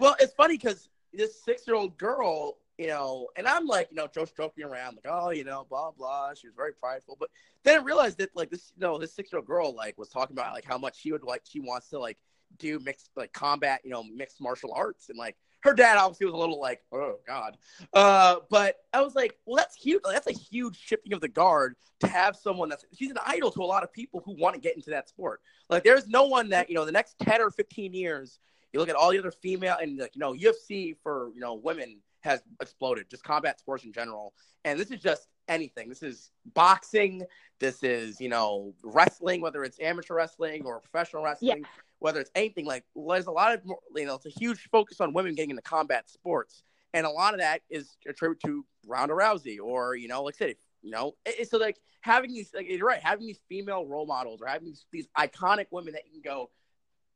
well, it's funny because this six year old girl, you know, and I'm like, you know, just joking around, like, oh, you know, blah blah. She was very prideful, but then I realized that like this, you know, this six year old girl like was talking about like how much she would like she wants to like do mixed like combat, you know, mixed martial arts, and like her dad obviously was a little like, oh god, uh, but I was like, well, that's huge. That's a huge shifting of the guard to have someone that's she's an idol to a lot of people who want to get into that sport. Like, there's no one that you know the next ten or fifteen years. You look at all the other female and like you know UFC for you know women has exploded, just combat sports in general. And this is just anything. This is boxing. This is you know wrestling, whether it's amateur wrestling or professional wrestling, whether it's anything. Like there's a lot of more- you know it's a huge focus on women getting into combat sports, and a lot of that is attributed to Ronda Rousey or you know like I said. You know, it- it's so like having these, like you're right, having these female role models or having these, these iconic women that you can go,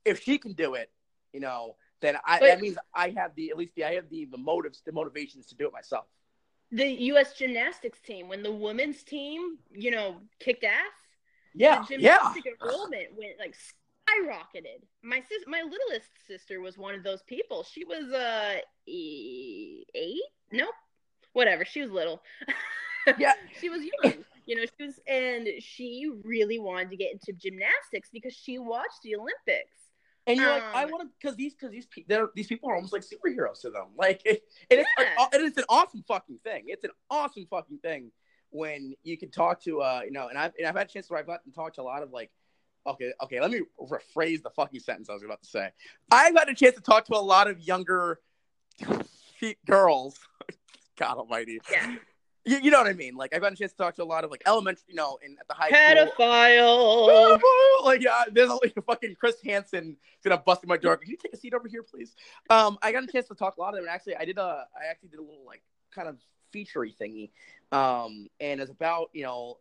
if she can do it, you know, then I But- that means I have the at least the I have the the motives, the motivations to do it myself. The U.S. gymnastics team, when the women's team, you know, kicked ass, Yeah, the yeah. gymnastic enrollment went like skyrocketed. My sis, my littlest sister was one of those people. She was uh eight, nope, whatever. She was little. Yeah. she was young. You know, she was, and she really wanted to get into gymnastics because she watched the Olympics. And you're like, I Um, want to, because these, because these, these people are almost like superheroes to them. Like, it, and it's, Yeah. it's an awesome fucking thing. It's an awesome fucking thing when you can talk to, uh, you know, and I've, and I've had a chance where I've gotten to talk to a lot of like, okay, okay, let me rephrase the fucking sentence I was about to say. I've had a chance to talk to a lot of younger girls. God Almighty. Yeah. You, you know what I mean? Like I've had a chance to talk to a lot of like elementary, you know, in at the high school. Pedophile. like yeah, there's a like, fucking Chris Hansen gonna bust in my door. Can you take a seat over here, please? Um, I got a chance to talk a lot of them, and actually, I did a, I actually did a little like kind of featurey thingy, um, and it's about you know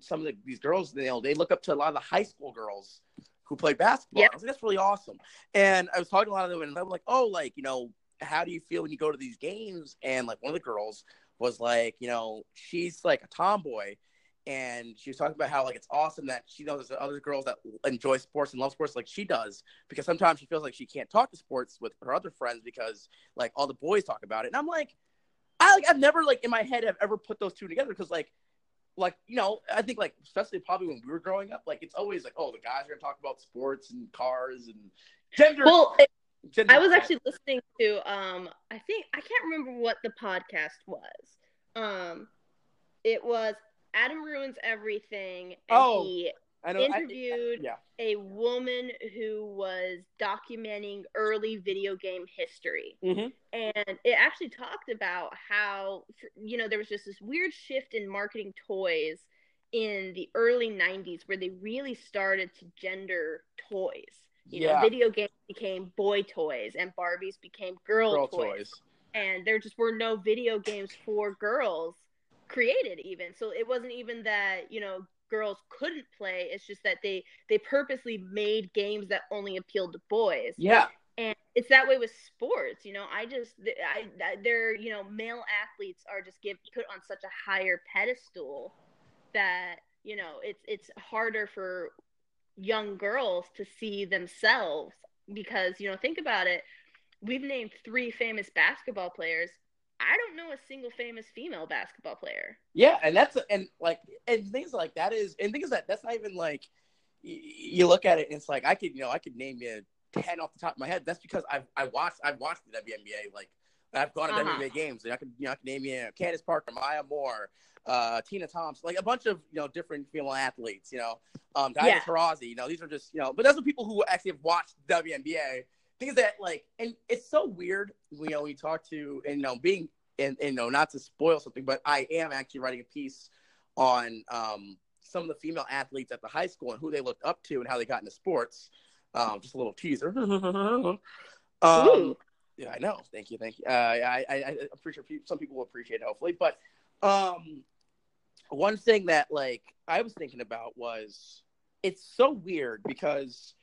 some of the, these girls. You know, they look up to a lot of the high school girls who play basketball. Yep. I was like, that's really awesome. And I was talking to a lot of them, and I'm like, oh, like you know, how do you feel when you go to these games? And like one of the girls was like, you know, she's like a tomboy. And she was talking about how like it's awesome that she knows there's other girls that enjoy sports and love sports like she does because sometimes she feels like she can't talk to sports with her other friends because like all the boys talk about it. And i'm like i like i've never like in my head have ever put those two together because like like you know i think like especially probably when we were growing up like it's always like oh the guys are gonna talk about sports and cars and gender, Well, gender I was actually listening to um I think I can't remember what the podcast was. Um it was Adam ruins everything and Oh, he I know I- interviewed yeah a woman who was documenting early video game history. mm-hmm. And it actually talked about how, you know, there was just this weird shift in marketing toys in the early 90s where they really started to gender toys. You Yeah. know, video games became boy toys and Barbies became girl, girl toys. toys And there just were no video games for girls created even. So it wasn't even that, you know, girls couldn't play. It's just that they they purposely made games that only appealed to boys yeah and it's that way with sports you know i just i, they're you know male athletes are just give put on such a higher pedestal that you know it's it's harder for young girls to see themselves because you know think about it we've named three famous basketball players i don't know a single famous female basketball player Yeah, and that's and like and things like that is and things that that's not even like y- you look at it and it's like I could you know I could name you ten off the top of my head. That's because I've I watched I've watched the WNBA like I've gone to Uh-huh. WNBA games and I could you know I could name you Candace Parker, Maya Moore, uh, Tina Thompson, like a bunch of you know different female athletes. You know, um, Diana Yeah. Taurasi. You know, these are just you know, but those are people who actually have watched WNBA. Things that like, and it's so weird. You know, we talk to and you know being and, and you know not to spoil something, but I am actually writing a piece on um, some of the female athletes at the high school and who they looked up to and how they got into sports. Um, just a little teaser. um, yeah, I know. Thank you, thank you. Uh, I, I, I, sure some people will appreciate it, hopefully. But um, one thing that like I was thinking about was it's so weird because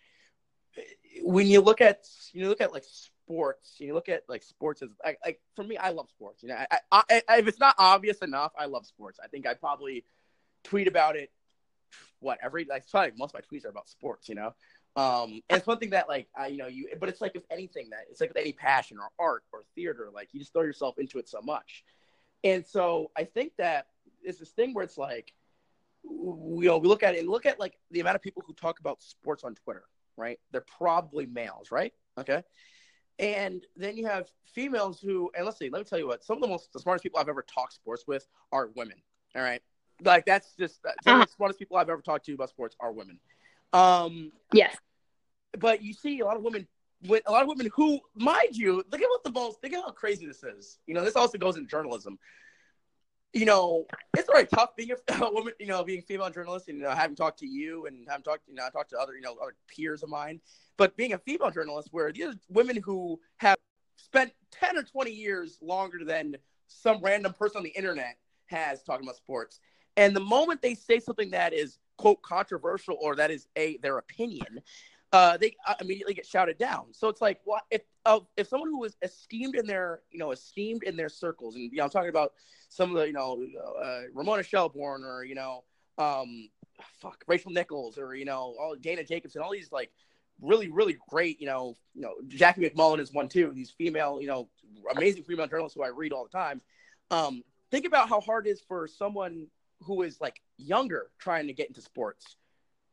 when you look at you look at like sports, you look at like sports as like, like for me, I love sports. You know, I, I, I, if it's not obvious enough, I love sports. I think I probably tweet about it. What every like probably most of my tweets are about sports. You know, um, and it's one thing that like I, you know you, but it's like with anything that it's like with any passion or art or theater, like you just throw yourself into it so much. And so I think that it's this thing where it's like, you know, we look at it and look at like the amount of people who talk about sports on Twitter, right? They're probably males, right? Okay. And then you have females who, and let's see, let me tell you what, some of the most, the smartest people I've ever talked sports with are women. All right. Like that's just, some of the smartest people I've ever talked to about sports are women. Um, yes but you see a lot of women with a lot of women who, mind you, look at what the most think at how crazy this is. You know, this also goes in journalism. You know, it's very tough being a, woman, you know, being female journalist and you know, having talked to you and having talked, you know, I talked to other, you know, other peers of mine. But being a female journalist where these women who have spent 10 or 20 years longer than some random person on the internet has talking about sports. And the moment they say something that is quote controversial or that is a their opinion, uh, they uh, immediately get shouted down. So it's like, what if uh, if someone who is esteemed in their you know esteemed in their circles, and you know I'm talking about some of the you know uh, Ramona Shelburne or you know um, fuck Rachel Nichols or you know all Dana Jacobson, all these like really really great you know you know Jackie MacMullan is one too. These female you know amazing female journalists who I read all the time. Um, think about how hard it is for someone who is like younger trying to get into sports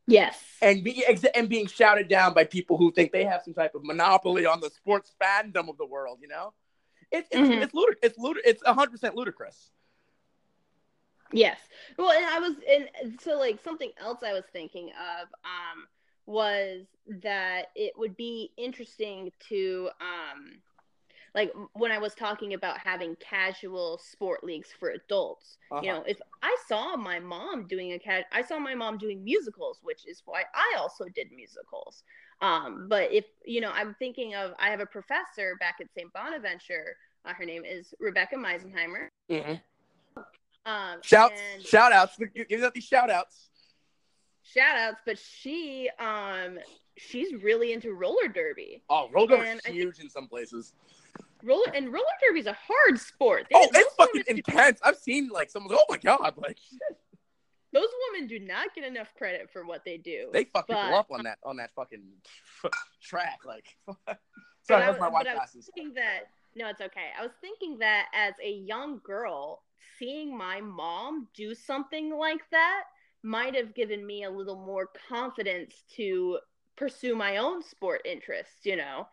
Yes. and be ex- and being shouted down by people who think they have some type of monopoly on the sports fandom of the world. You know, it, it's Mhm. it's ludic- it's ludic- it's hundred percent ludicrous. Yes. Well, and I was, and so like something else I was thinking of um, was that it would be interesting to, um, like when I was talking about having casual sport leagues for adults. You Uh-huh. know, if I saw my mom doing a cat, I saw my mom doing musicals, which is why I also did musicals. Um, but if you know, I'm thinking of, I have a professor back at St. Bonaventure. Uh, her name is Rebecca Meisenheimer. Um, Shouts, and shout outs, give out these shout outs. shout outs, but she um she's really into roller derby. Oh, roller derby's I think- huge in some places. Roller and roller derby's a hard sport. They- Oh, it's fucking women do- intense. I've seen like someone. Oh my god, like those women do not get enough credit for what they do. they fuck people up on that on that fucking track. Like, But sorry, that's my was- white but I was glasses. thinking that no, it's okay. I was thinking that as a young girl, seeing my mom do something like that might have given me a little more confidence to pursue my own sport interests. You know,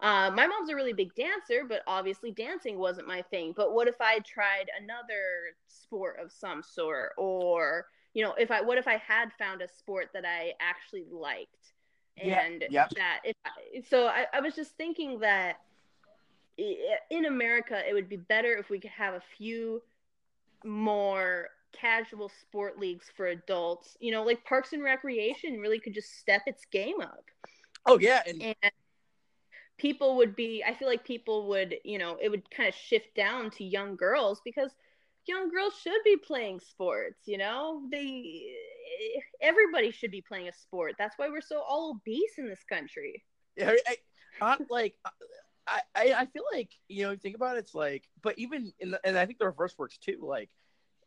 uh, my mom's a really big dancer, but obviously dancing wasn't my thing. But what if I tried another sport of some sort, or you know, if I what if I had found a sport that I actually liked? Yeah, and yep. that if I, so I, I was just thinking that in america it would be better if we could have a few more casual sport leagues for adults you know like parks and recreation really could just step its game up Oh yeah, and and people would be i feel like people would you know it would kind of shift down to young girls because young girls should be playing sports you know they everybody should be playing a sport that's why we're so all obese in this country Yeah, I, I, like I, I, feel like you know, think about it, it's like, but even in the, and I think the reverse works too. Like,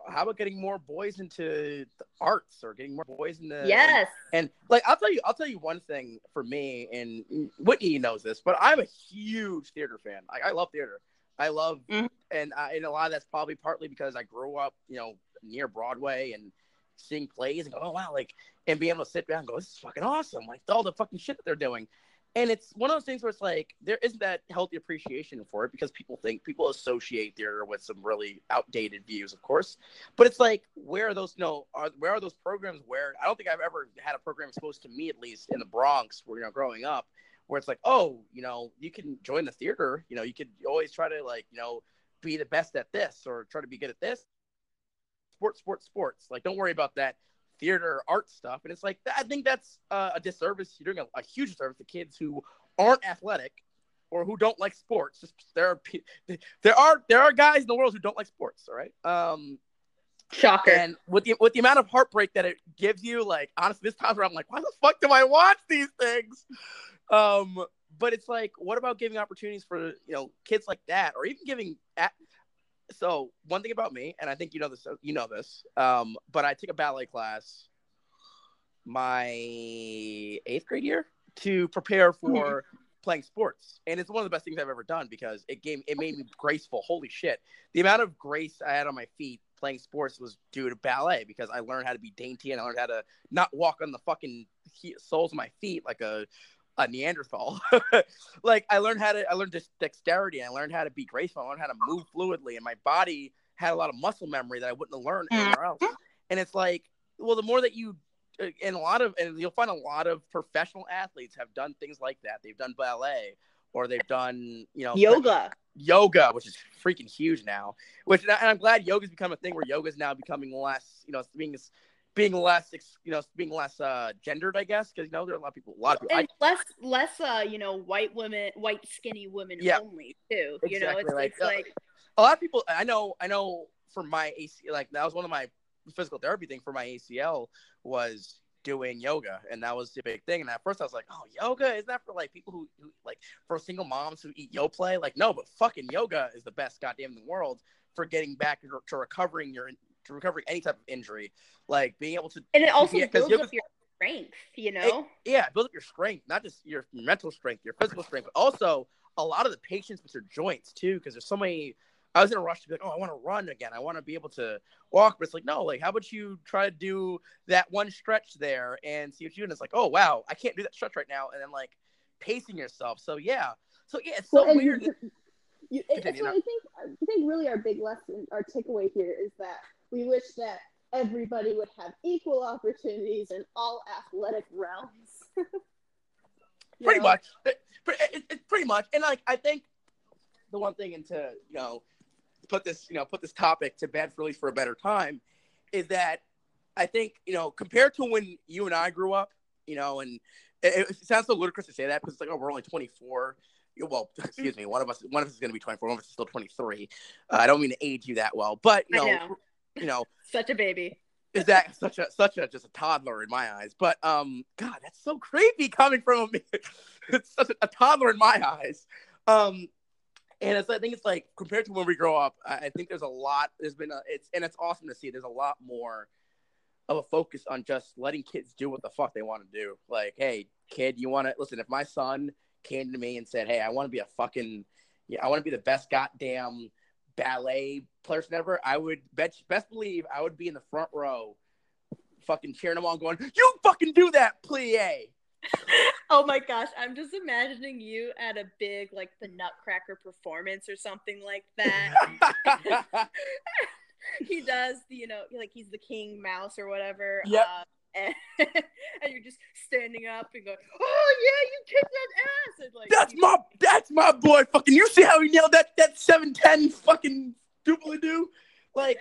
how about getting more boys into the arts or getting more boys into yes And like, I'll tell you, I'll tell you one thing for me, and Whitney knows this, but I'm a huge theater fan. Like, I love theater. I love, Mhm. and I, and a lot of that's probably partly because I grew up, you know, near Broadway and seeing plays and go, oh wow, like, and being able to sit down and go, this is fucking awesome, like all the fucking shit that they're doing. And it's one of those things where it's like there isn't that healthy appreciation for it because people think people associate theater with some really outdated views, of course. But it's like where are those no are where are those programs where I don't think I've ever had a program exposed to me at least in the Bronx where you know growing up where it's like oh you know you can join the theater you know you could always try to like you know be the best at this or try to be good at this. Sports sports sports. Like don't worry about that theater art stuff. And it's like I think that's uh, a disservice. You're doing a, a huge disservice to kids who aren't athletic or who don't like sports. Just there are there are there are guys in the world who don't like sports all right? Um shocker. and with the with the amount of heartbreak that it gives you, like honestly, this time where I'm like, why the fuck do I watch these things? Um, but it's like, what about giving opportunities for you know kids like that, or even giving at so one thing about me, and I think you know this, you know this, um, but I took a ballet class my eighth grade year to prepare for playing sports, and it's one of the best things I've ever done because it gave it made me graceful. Holy shit, the amount of grace I had on my feet playing sports was due to ballet because I learned how to be dainty and I learned how to not walk on the fucking soles of my feet like a a Neanderthal. like I learned how to I learned just dexterity. I learned how to be graceful. I learned how to move fluidly, and my body had a lot of muscle memory that I wouldn't have learned anywhere else. And it's like, well, the more that you uh, and a lot of and you'll find a lot of professional athletes have done things like that. They've done ballet or they've done you know yoga yoga, which is freaking huge now. Which and I'm glad yoga's become a thing where yoga's now becoming less, you know, being being less, you know, being less uh, gendered, I guess, because you know there are a lot of people, a lot of people. and less less uh you know white women white skinny women Yeah. only too you know it's, like, it's uh, like I, a lot of people, I know, I know, for my AC, like that was one of my physical therapy thing for my ACL was doing yoga, and that was the big thing. And at first, I was like, "Oh, yoga is that for like people who, who like for single moms who eat yo play Like, no, but fucking yoga is the best goddamn in the world for getting back to recovering your to recovering any type of injury, like being able to and it also yeah, 'cause builds yoga's- up your strength you know yeah, build up your strength, not just your mental strength, your physical strength, but also a lot of the patience with your joints too, because there's so many I was in a rush to be like, oh, I want to run again. I want to be able to walk. But it's like, no, like, how about you try to do that one stretch there and see what you do? And it's like, oh, wow, I can't do that stretch right now. And then like pacing yourself. So yeah. So yeah, it's so Well, weird. you- You, Continue, that's what no. I think. I think really our big lesson, our takeaway here is that we wish that everybody would have equal opportunities in all athletic realms. Pretty know? much it, it, it- pretty much and like i think the one thing and to you know put this you know put this topic to bed for at least for a better time is that i think you know compared to when you and i grew up you know and it, it sounds so ludicrous to say that because it's like oh we're only 24 well excuse me one of us one of us is going to be 24 one of us is still 23 uh, i don't mean to age you that well but you know, know. You know Such a baby. is that such a such a just a toddler in my eyes. But um god that's so creepy coming from me it's such a, a toddler in my eyes. Um and it's i think it's like compared to when we grow up i, I think there's a lot there's been a it's and it's awesome to see there's a lot more of a focus on just letting kids do what the fuck they want to do. Like hey kid you want to listen if my son came to me and said hey i want to be a fucking yeah i want to be the best goddamn ballet person ever, I would bet best believe I would be in the front row, fucking cheering them on, going, "You fucking do that, plie." Oh my gosh, I'm just imagining you at a big like the Nutcracker performance or something like that. he does, the, you know, like he's the king mouse or whatever. Yep. uh, and, and you're just standing up and going, "Oh yeah, you kicked that ass!" And like that's my that's my boy. Fucking, you see how he nailed that that seven ten fucking doobly doo. Like,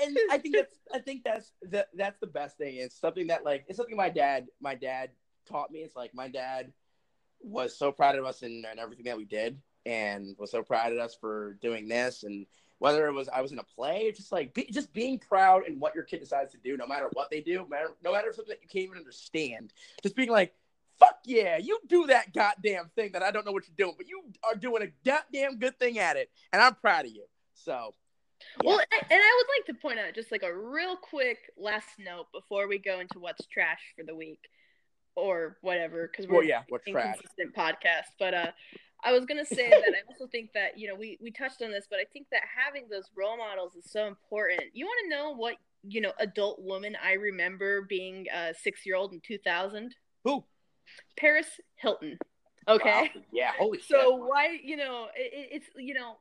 and I think that's I think that's that that's the best thing. It's something that like it's something my dad my dad taught me. It's like my dad was so proud of us and, and everything that we did, and was so proud of us for doing this and. Whether it was I was in a play, just like be, just being proud in what your kid decides to do, no matter what they do, no matter, no matter if something that you can't even understand, just being like, fuck yeah, you do that goddamn thing that I don't know what you're doing, but you are doing a goddamn good thing at it, and I'm proud of you. So, Well, and I would like to point out just like a real quick last note before we go into what's trash for the week or whatever, because we're well, yeah, what's an trash? inconsistent podcast. But uh, I was gonna say that I also think that you know we we touched on this, but I think that having those role models is so important. You want to know what you know adult woman I remember being a six year old in two thousand? Who? Paris Hilton. Okay. Wow. Yeah. Holy So shit. why you know it, it- it's you know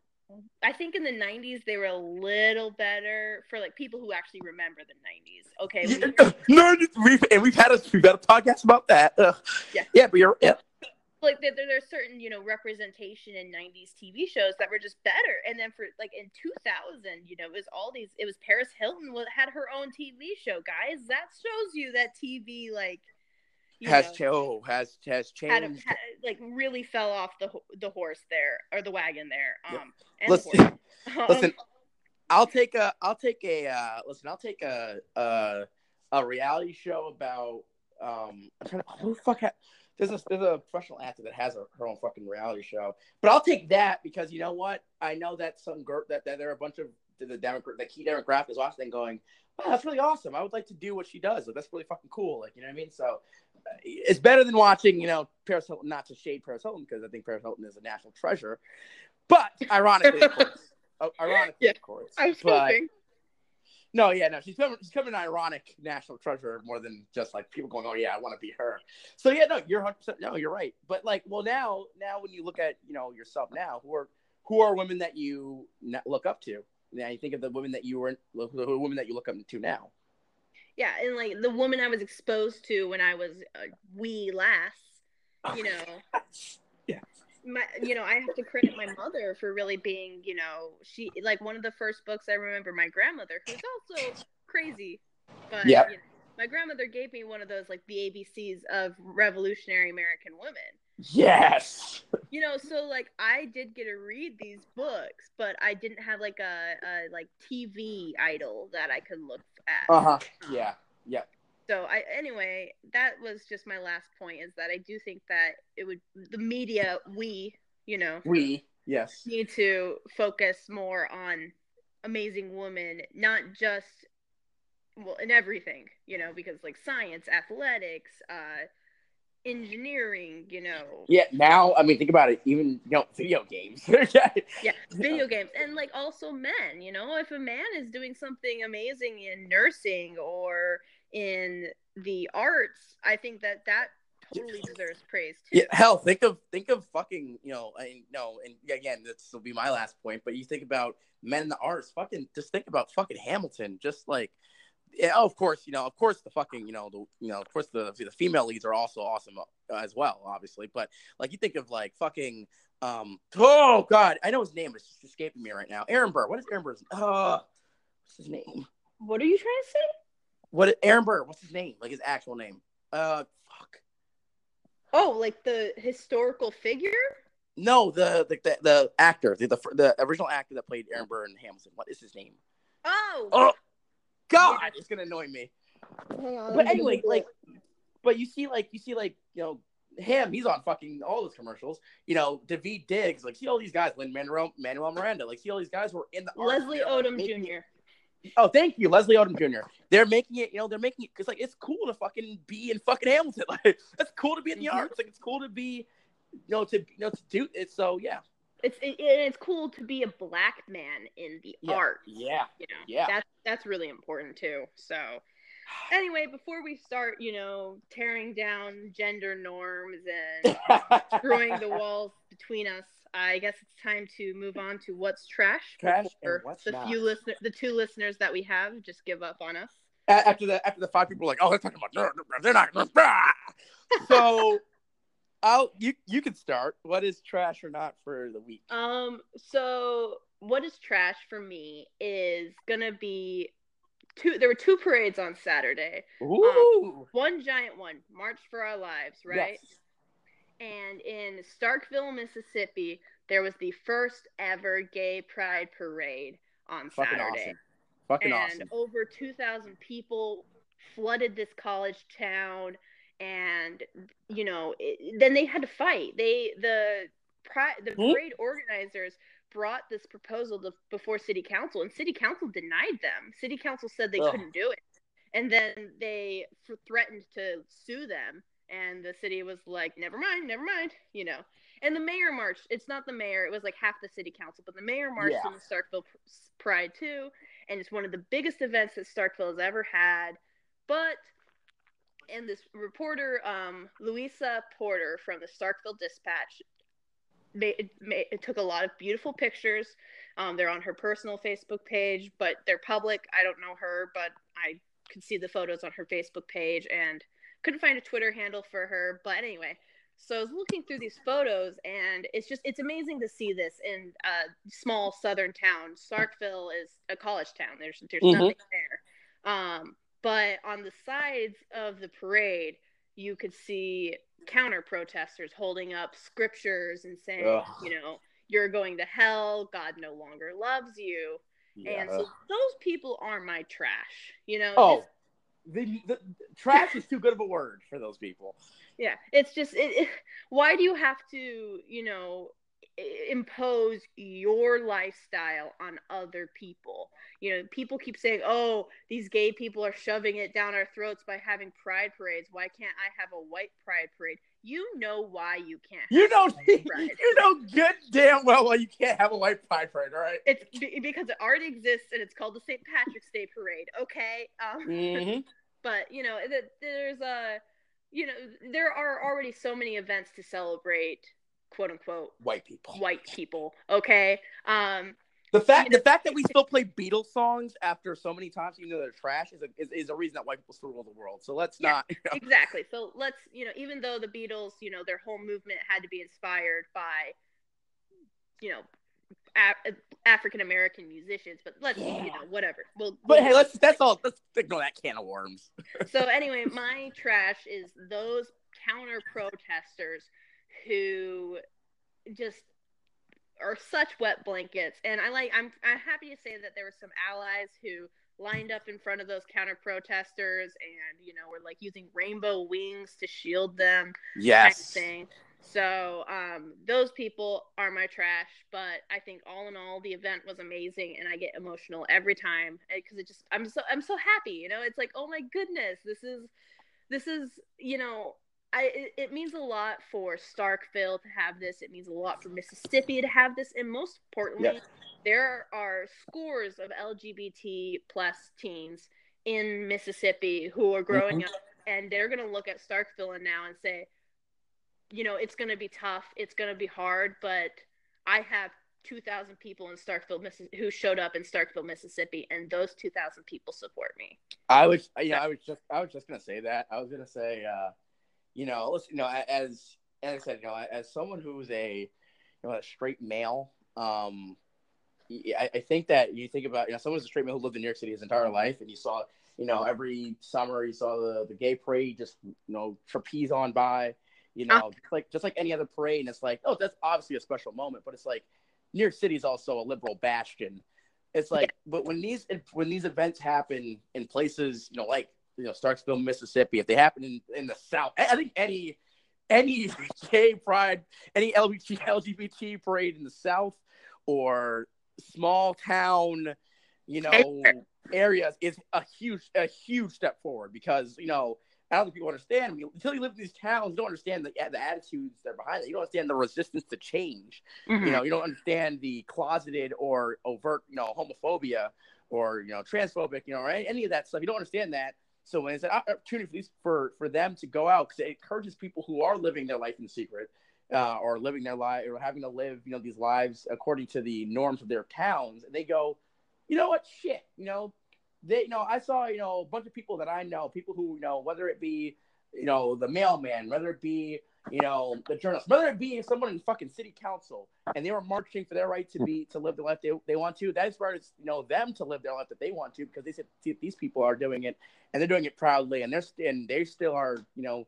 I think in the '90s they were a little better for like people who actually remember the '90s. Okay, Yeah, no, we've, and we've had a we've had a podcast about that. Ugh. Yeah. yeah, but you're yeah. Like there, there- there's certain you know representation in 90s tv shows that were just better and then for like in 2000 you know it was all these it was paris hilton had her own tv show guys that shows you that tv like has know, cho has has had, a, changed. had like really fell off the the horse there or the wagon there Yep. um the Listen, horse. listen, I'll take a I'll take a uh, listen. I'll take a a, a reality show about um. I'm trying to, who the fuck ha- there's a there's a professional actor that has a, her own fucking reality show, but I'll take that because you know what? I know that some girl that, that there are a bunch of the, democrat the key demographic is watching and going, wow, that's really awesome. I would like to do what she does. Like that's really fucking cool. Like you know what I mean? So uh, it's better than watching you know Paris Hilton. Not to shade Paris Hilton because I think Paris Hilton is a national treasure, but ironically, of course, uh, ironically, Yeah. of course, i was but- hoping no, yeah, no, she's becoming, she's becoming an ironic national treasure more than just like people going, oh yeah, I want to be her. So yeah, no, you're 100. percent No, you're right. But like, well, now, now when you look at you know yourself now, who are who are women that you look up to? Now you think of the women that you were, the women that you look up to now. yeah and like the woman i was exposed to when i was a wee lass you know. my you know i have to credit my mother for really being you know she like one of the first books i remember my grandmother who's also crazy but Yep. you know, my grandmother gave me one of those like the abcs of revolutionary american women Yes. you know so like i did get to read these books but i didn't have like a, a like tv idol that i could look at Uh huh. Yeah. Yeah. So I anyway, that was just my last point is that I do think that it would the media we, you know, We. Yes. need to focus more on amazing women, not just well in everything, you know, because like science, athletics, uh engineering, you know. Yeah, now I mean, think about it. Even you know, video games. Yeah, video games and like also men, you know, if a man is doing something amazing in nursing or in the arts, I think that that totally deserves praise too. Yeah, hell, think of think of fucking, you know, I no, and again, this will be my last point, but you think about men in the arts, fucking, just think about fucking Hamilton, just like, yeah, oh, of course, you know, of course, the fucking, you know, the, you know, of course, the the female leads are also awesome uh, as well, obviously, but like you think of like fucking, um, oh god, I know his name, it's just escaping me right now. Aaron Burr, what is Aaron Burr's? Uh, what's his name? What are you trying to say? What Aaron Burr? What's his name? Like his actual name? Uh, fuck. Oh, like the historical figure? No, the the the, the actor, the, the the original actor that played Aaron Burr in Hamilton. What is his name? Oh, Oh, God, it's gonna annoy me. Hang on. But anyway, gonna like, but you see, like, you see, like, you know, him. He's on fucking all those commercials. You know, Daveed Diggs. Like, see all these guys. Lin Manuel Manuel Miranda. Like, see all these guys who are in the arts. Leslie They're, like, Odom making- Jr. Oh, thank you, Leslie Odom Jr. They're making it. You know, they're making it because like it's cool to fucking be in fucking Hamilton. Like, it's cool to be in the Mhm. arts. Like, it's cool to be. You know, to you know to do it. So yeah, It's it, it's cool to be a black man in the Yeah. arts. yeah, you know Yeah. that's that's really important too so anyway before we start you know tearing down gender norms and destroying the walls between us i guess it's time to move on to what's trash Trash and what's the not. few listener the two listeners that we have just give up on us after the after the five people were like, oh, they're talking about they're not. So, I'll you you can start. What is trash or not for the week? um so what is trash for me is gonna be two there were two parades on saturday Ooh, one giant one march for our lives right Yes. And in Starkville, Mississippi, there was the first ever gay pride parade on fucking Saturday. awesome. Fucking and awesome. over 2,000 people flooded this college town. And, you know, it, then they had to fight. They, the, pri- the Hmm? parade organizers brought this proposal to, before city council, and city council denied them. City council said they Ugh. couldn't do it. And then they f- threatened to sue them and the city was like never mind never mind you know. And the mayor marched it's not the mayor it was like half the city council but the mayor marched Yeah. in the starkville pride too and it's one of the biggest events that starkville has ever had. But and this reporter um, louisa porter from the starkville dispatch made, made, took a lot of beautiful pictures. Um, they're on her personal facebook page but they're public. I don't know her but i could see the photos on her facebook page and couldn't find a Twitter handle for her, but anyway. So I was looking through these photos, and it's just it's amazing to see this in a small southern town. Starkville is a college town. There's there's Mhm. nothing there. Um, but on the sides of the parade, you could see counter protesters holding up scriptures and saying, Ugh. you know, you're going to hell. God no longer loves you. Yeah. And so those people are my trash. You know. oh, the, the trash is too good of a word for those people. yeah it's just it, it, why do you have to you know impose your lifestyle on other people? You know people keep saying oh these gay people are shoving it down our throats by having pride parades. Why can't i have a white pride parade you know why you can't You know, a white pride you know good damn well why you can't have a white pride parade. All right. it's be- because it already exists and it's called the st patrick's day parade okay um Mhm. but you know th- there's a you know there are already so many events to celebrate quote unquote White people. white people okay um The fact the fact that we still play Beatles songs after so many times, even though they're trash, is a, is, is a reason that white people still rule the world. So let's Yeah. not. You know, exactly so let's you know even though the beatles you know their whole movement had to be inspired by you know a- african american musicians but let's you know whatever we'll, but hey, let's that's all. Let's ignore that can of worms. so anyway, my trash is those counter protesters who just are such wet blankets. And I like I'm I'm happy to say that there were some allies who lined up in front of those counter protesters and you know were like using rainbow wings to shield them kind of Yes. thing. So um, those people are my trash, but I think all in all, the event was amazing, and I get emotional every time because it just I'm so I'm so happy. You know, it's like oh my goodness, this is this is you know I it, it means a lot for Starkville to have this. It means a lot for Mississippi to have this, and most importantly, there are scores of LGBT plus teens in Mississippi who are growing Mhm. up, and they're gonna look at Starkville now and say, you know, it's gonna be tough, it's gonna be hard, but I have. 2,000 people in Starkville, Missis- who showed up in Starkville, Mississippi, and those 2,000 people support me. I was, yeah, I was just, I was just gonna say that. I was gonna say, uh, you know, listen, you know, as as I said, you know, as someone who's a, you know, a straight male, um, I, I think that you think about, you know, someone who's a straight male who lived in New York City his entire life, and you saw, you know, every summer you saw the the gay parade just, you know, trapeze on by, you know, just like just like any other parade, and it's like, oh, that's obviously a special moment, but it's like New York City is also a liberal bastion. It's like, but when these when these events happen in places, you know, like you know Starksville, Mississippi, if they happen in, in the South, I I think any any gay pride, any LGBT, LGBT parade in the South or small town, you know, areas is a huge a huge step forward because you know I don't think people understand. I mean, until you live in these towns, you don't understand the the attitudes that are behind it. You don't understand the resistance to change mm-hmm. you know you don't understand the closeted or overt you know homophobia or you know transphobic you know or any, any of that stuff you don't understand that so when it's an opportunity for these for for them to go out because it encourages people who are living their life in secret uh, or living their life or having to live you know these lives according to the norms of their towns and they go you know what? Shit you know they you know i saw you know a bunch of people that i know people who you know whether it be you know the mailman whether it be you know, the journalists, whether it be someone in fucking city council, and they were marching for their right to be to live the life they, they want to. That inspires you know them to live their life that they want to because they said these people are doing it and they're doing it proudly and they're and they still are you know,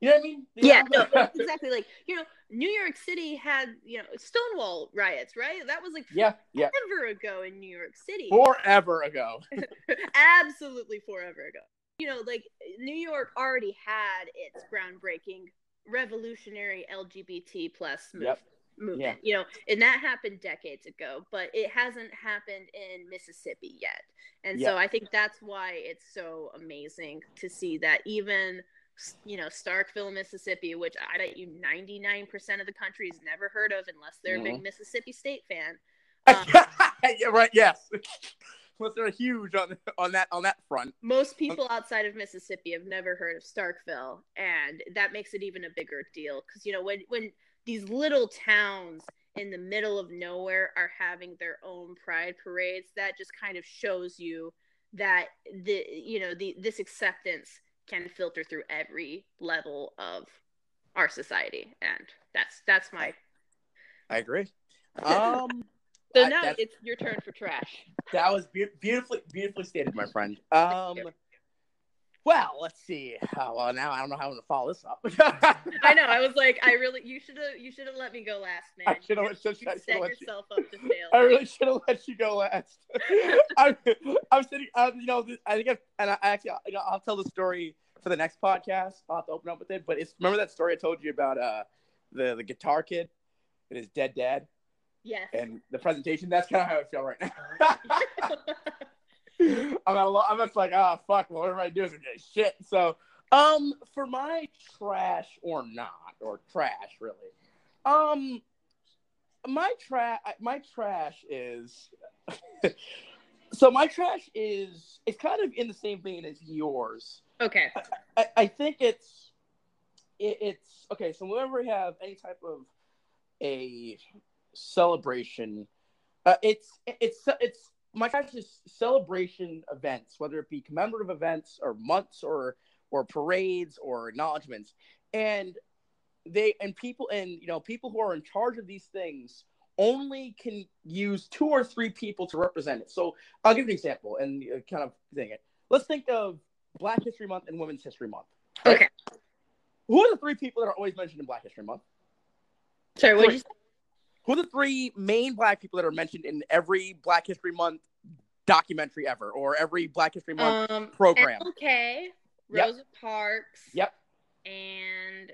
you know what I mean? You Yeah, no, exactly. Like you know, New York City had you know Stonewall riots, right? That was like yeah, yeah. forever ago in New York City. Forever ago. Absolutely forever ago. You know, like New York already had its groundbreaking, revolutionary LGBT plus move. Yep. Movement, Yeah. you know, and that happened decades ago, but it hasn't happened in Mississippi yet. And Yeah. so I think that's why it's so amazing to see that even you know, Starkville, Mississippi, which I bet you 99% of the country has never heard of unless they're a big Mississippi State fan. Um, yeah, right. Yes. Unless they're huge on on that on that front. most people outside of Mississippi have never heard of Starkville, and that makes it even a bigger deal because you know when when these little towns in the middle of nowhere are having their own pride parades, that just kind of shows you that the you know the this acceptance can filter through every level of our society, and that's that's my. I agree. Um. So I- now it's your turn for trash. That was be- beautifully, beautifully stated, my friend. Um, well, let's see. Oh, well, now I don't know how I'm gonna follow this up. I know. I was like, I really, you should have, you should have let me go last, man. I should have. You set let you. yourself up to fail. I really should have let you go last. I'm, I'm sitting. Um, you know, I think, I, and I actually, you know, I'll tell the story for the next podcast. I'll have to open up with it. But it's remember that story I told you about uh the the guitar kid and his dead dad Yes. and the presentation. That's kind of how I feel right now. I'm at a I'm just like, ah, fuck. Well, what am I doing shit? So, um, for my trash or not, or trash really, um, my trash, my trash is, so my trash is, it's kind of in the same vein as yours. okay. I, I think it's, it, it's okay. So whenever we have any type of a celebration, uh, it's it's it's my gosh, is celebration events, whether it be commemorative events or months or or parades or acknowledgments, and they and people and you know people who are in charge of these things only can use two or three people to represent it. So I'll give an example and uh, kind of thing it. Let's think of Black History Month and Women's History Month. right? Okay. Who are the three people that are always mentioned in Black History Month? Sorry. What you? Who are the three main Black people that are mentioned in every Black History Month documentary ever, or every Black History Month Um. program? Okay. Yep. Rosa Parks. Yep. And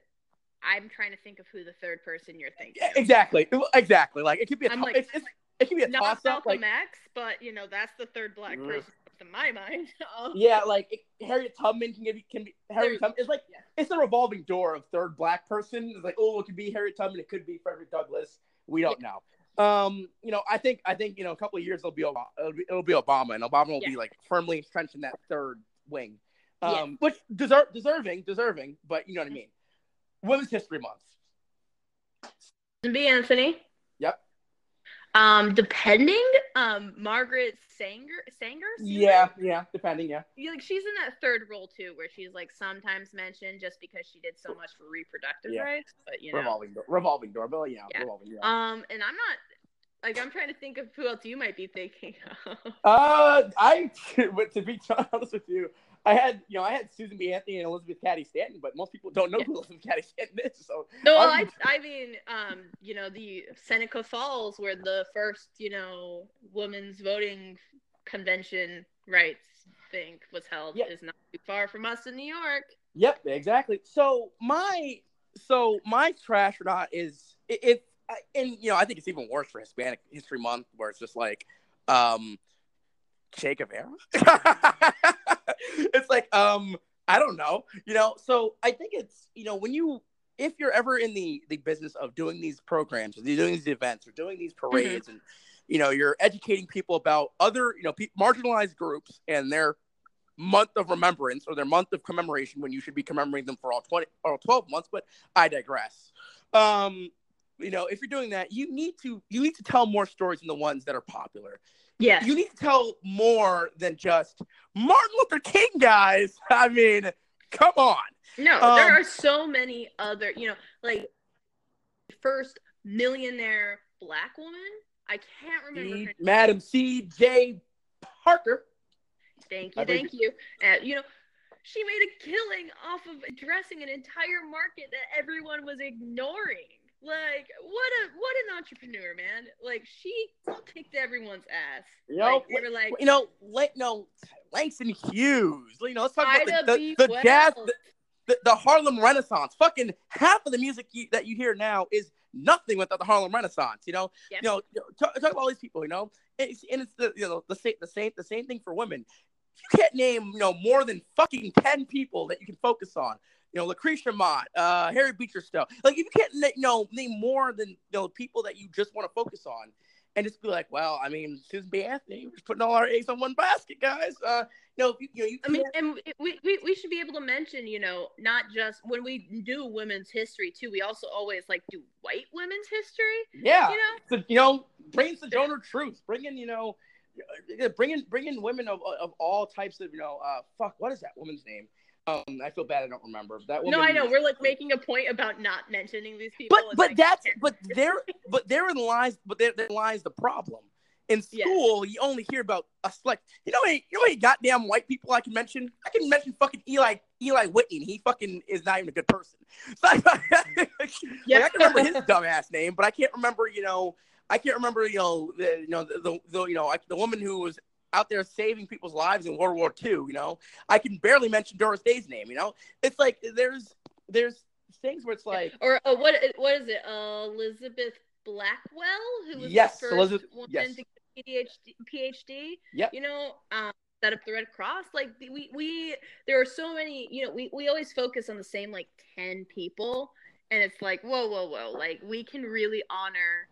I'm trying to think of who the third person you're thinking. Yeah, exactly, exactly. Like it could be a I'm to- like- it's, it's, it could be a Not toss up. Malcolm Like X, but you know that's the third black Mm. person in my mind. Um, yeah, like it, Harriet Tubman can be can be Harriet Tubman. It's like yeah. it's a revolving door of third black person. It's like, oh, it could be Harriet Tubman, it could be Frederick Douglass. We don't know. Um, you know, I think I think you know a couple of years it'll be Obama, it'll be, it'll be Obama, and Obama will Yeah. be like firmly entrenched in that third wing, um, Yeah. which deserve deserving, deserving, but you know what I mean. Women's History Month. B. Anthony. Um, depending, um, Margaret Sanger, Sanger, Yeah, yeah, depending, yeah. Yeah, like she's in that third role too, where she's like sometimes mentioned just because she did so much for reproductive Yeah. rights. But you know, Revolving door, revolving door, but yeah, Yeah. revolving door. um, and I'm not like I'm trying to think of who else you might be thinking of. Uh, I, but to be honest with you, I had, you know, I had Susan B. Anthony and Elizabeth Cady Stanton, but most people don't know Yeah. who Elizabeth Cady Stanton is. So No, well, I I'm- mean, um, you know, the Seneca Falls, where the first, you know, women's voting convention rights thing was held, Yeah. is not too far from us in New York. Yep, exactly. So my so my trash or not is it, it and you know I think it's even worse for Hispanic History Month where it's just like um Che Guevara. it's like um I don't know, you know. So I think it's you know when you if you're ever in the the business of doing these programs or doing these events or doing these parades and you know you're educating people about other you know pe- marginalized groups and their month of remembrance or their month of commemoration when you should be commemorating them for all 20 or 12 months but i digress um you know if you're doing that you need to you need to tell more stories than the ones that are popular Yes. you need to tell more than just martin luther king guys i mean come on No, Um, there are so many other, you know, like first millionaire black woman. I can't remember her name. madam c j parker Thank you, believe- thank you. Uh, you know, she made a killing off of addressing an entire market that everyone was ignoring. Like, what a what an entrepreneur, man! Like, she kicked everyone's ass. You know, like, they were like, you know, La- no, Langston Hughes. You know, let's talk about the, the, the jazz, the, the, the Harlem Renaissance. Fucking half of the music you, that you hear now is nothing without the Harlem Renaissance. You know, Yep. you know, talk, talk about all these people. You know, and it's, and it's the you know the same the same the same thing for women. You can't name you know more than fucking ten people that you can focus on. You know, Lucretia Mott, uh, Harriet Beecher Stowe. Like, if you can't, you know, name more than you know people that you just want to focus on, and just be like, well, I mean, Susan B. Anthony, we're just putting all our eggs on one basket, guys. Uh, you know, you, you know, you I mean, and we, we, we should be able to mention, you know, not just when we do women's history too. We also always like do white women's history. yeah, You know, so, you know, bring in Sojourner Truth, bring in, you know, bringing bring in, bring in women of, of all types of, you know, uh, fuck, what is that woman's name? Um, I feel bad, I don't remember that woman. no, I know we're like making a point about not mentioning these people. but and, but like, that's but there but therein lies but there, there lies the problem. In Yes. school, you only hear about a select. You know, how you know, how many goddamn white people I can mention. I can mention fucking Eli Eli Whitney. and He fucking is not even a good person. So I, like, Yeah. I can remember his dumbass name, but I can't remember. You know, I can't remember. You know, the you know the, the, the you know like the woman who was out there saving people's lives in World War II. You know, I can barely mention Doris Day's name. You know, it's like there's there's things where it's like. or uh, what what is it? Uh, Elizabeth Blackwell, who was Yes, the first Elizabeth- woman yes. to get a PhD. PhD. Yep. You know, um, set up the Red Cross. Like we we there are so many. You know, we we always focus on the same like ten people, and it's like whoa whoa whoa. Like we can really honor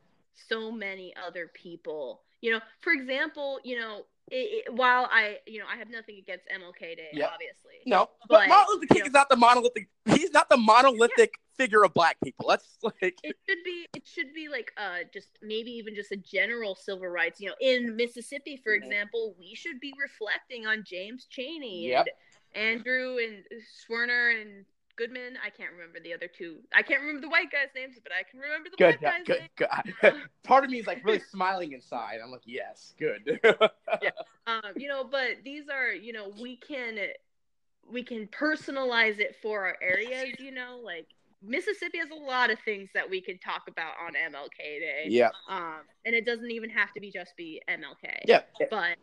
so many other people. You know, for example, you know. It, it, while I, you know, I have nothing against MLK Day, Yep. obviously. No, but, But, Martin Luther King you know- is not the monolithic. He's not the monolithic figure of black people. That's like it should be it should be like uh just maybe even just a general civil rights you know in mississippi for Mhm. example we should be reflecting on james cheney Yep. and andrew and Schwerner and goodman i can't remember the other two i can't remember the white guys names but i can remember the good, black guys good, names good. Part of me is like really smiling inside. I'm like, yes, good. yeah. um you know but these are you know we can we can personalize it for our areas you know like mississippi has a lot of things that we could talk about on mlk day yeah, um, and it doesn't even have to be just be MLK. yeah, But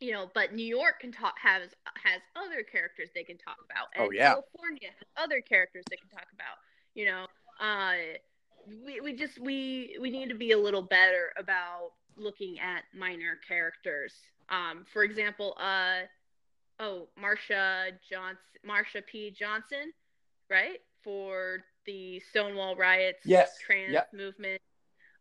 you know, but New York can talk has has other characters they can talk about, and Oh, yeah. California has other characters they can talk about. You know, uh, we we just we we need to be a little better about looking at minor characters. Um, for example, uh, oh Marsha Johnson, Marsha P Johnson, right for the Stonewall riots, Yes. trans Yep. movement.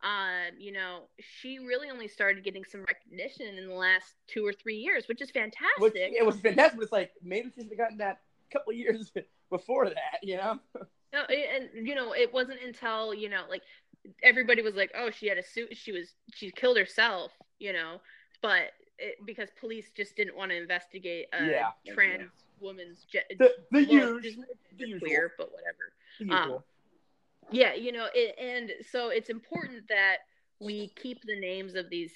Um, you know, she really only started getting some recognition in the last two or three years, which is fantastic. Which, it was fantastic. But it's like maybe she should have gotten that a couple of years before that. You know. No, and you know, it wasn't until you know, like everybody was like, "Oh, she had a suit. She was she killed herself," you know, but it, because police just didn't want to investigate a Yeah. trans woman's ge- The the well, huge, just the usual, queer, but whatever. the um, usual. Yeah, you know, it, and so it's important that we keep the names of these,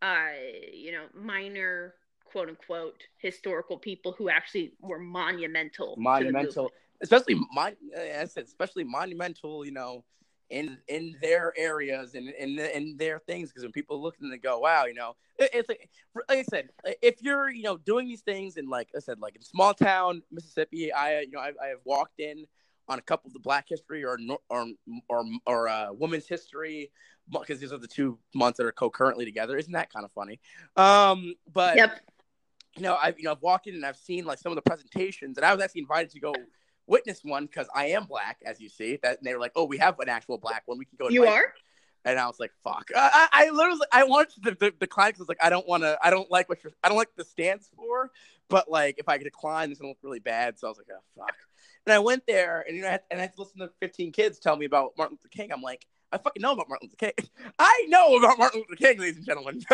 uh, you know, minor quote unquote historical people who actually were monumental. monumental, especially mon- as I said, especially monumental. You know, in in their areas and in in their things because when people look and they go, wow, you know, it, it's like, like I said, if you're you know doing these things in like I said, like in small town Mississippi, I you know I, I have walked in on a couple of the Black History or or or or uh, Women's History because these are the two months that are co-currently together. Isn't that kind of funny? Um, but Yep. you know, I've you know I've walked in and I've seen like some of the presentations, and I was actually invited to go witness one because I am black, as you see. That and they were like, "Oh, we have an actual black one. We can go." You are? And I was like, "Fuck!" I, I, I literally, I wanted to the decline because I was like, "I don't want to. I don't like what you're. I don't like the stance for." But like, if I could decline, it's gonna look really bad. So I was like, "Oh fuck!" And I went there, and you know, I had, and I had to listen to 15 kids tell me about Martin Luther King. I'm like, I fucking know about Martin Luther King. I know about Martin Luther King, ladies and gentlemen.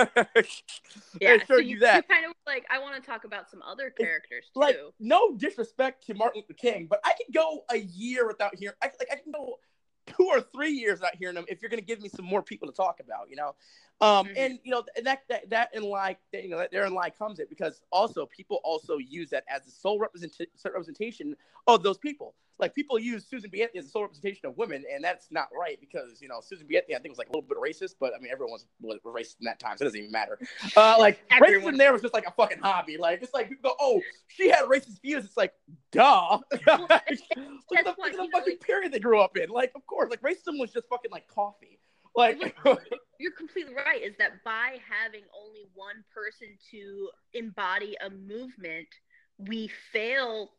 Yeah. I so you, you that. you kind of like I want to talk about some other characters too. like no disrespect to Martin Luther King, but I could go a year without hearing. I like I can go two or three years without hearing them if you're going to give me some more people to talk about. You know, um, Mhm. and you know that that that in lie you know that therein lie comes it because also people also use that as the sole represent- representation of those people. Like people use Susan B. Anthony as a sole representation of women, and that's not right because you know Susan B. Anthony I think was like a little bit racist, but I mean everyone was, racist in that time, so it doesn't even matter. Uh, like racism there was just like a fucking hobby. Like it's like people go, oh, she had racist views. It's like, duh. look at the, look at the fucking period they grew up in. Like of course, like racism was just fucking like coffee. Like You're completely right. Is that by having only one person to embody a movement, we fail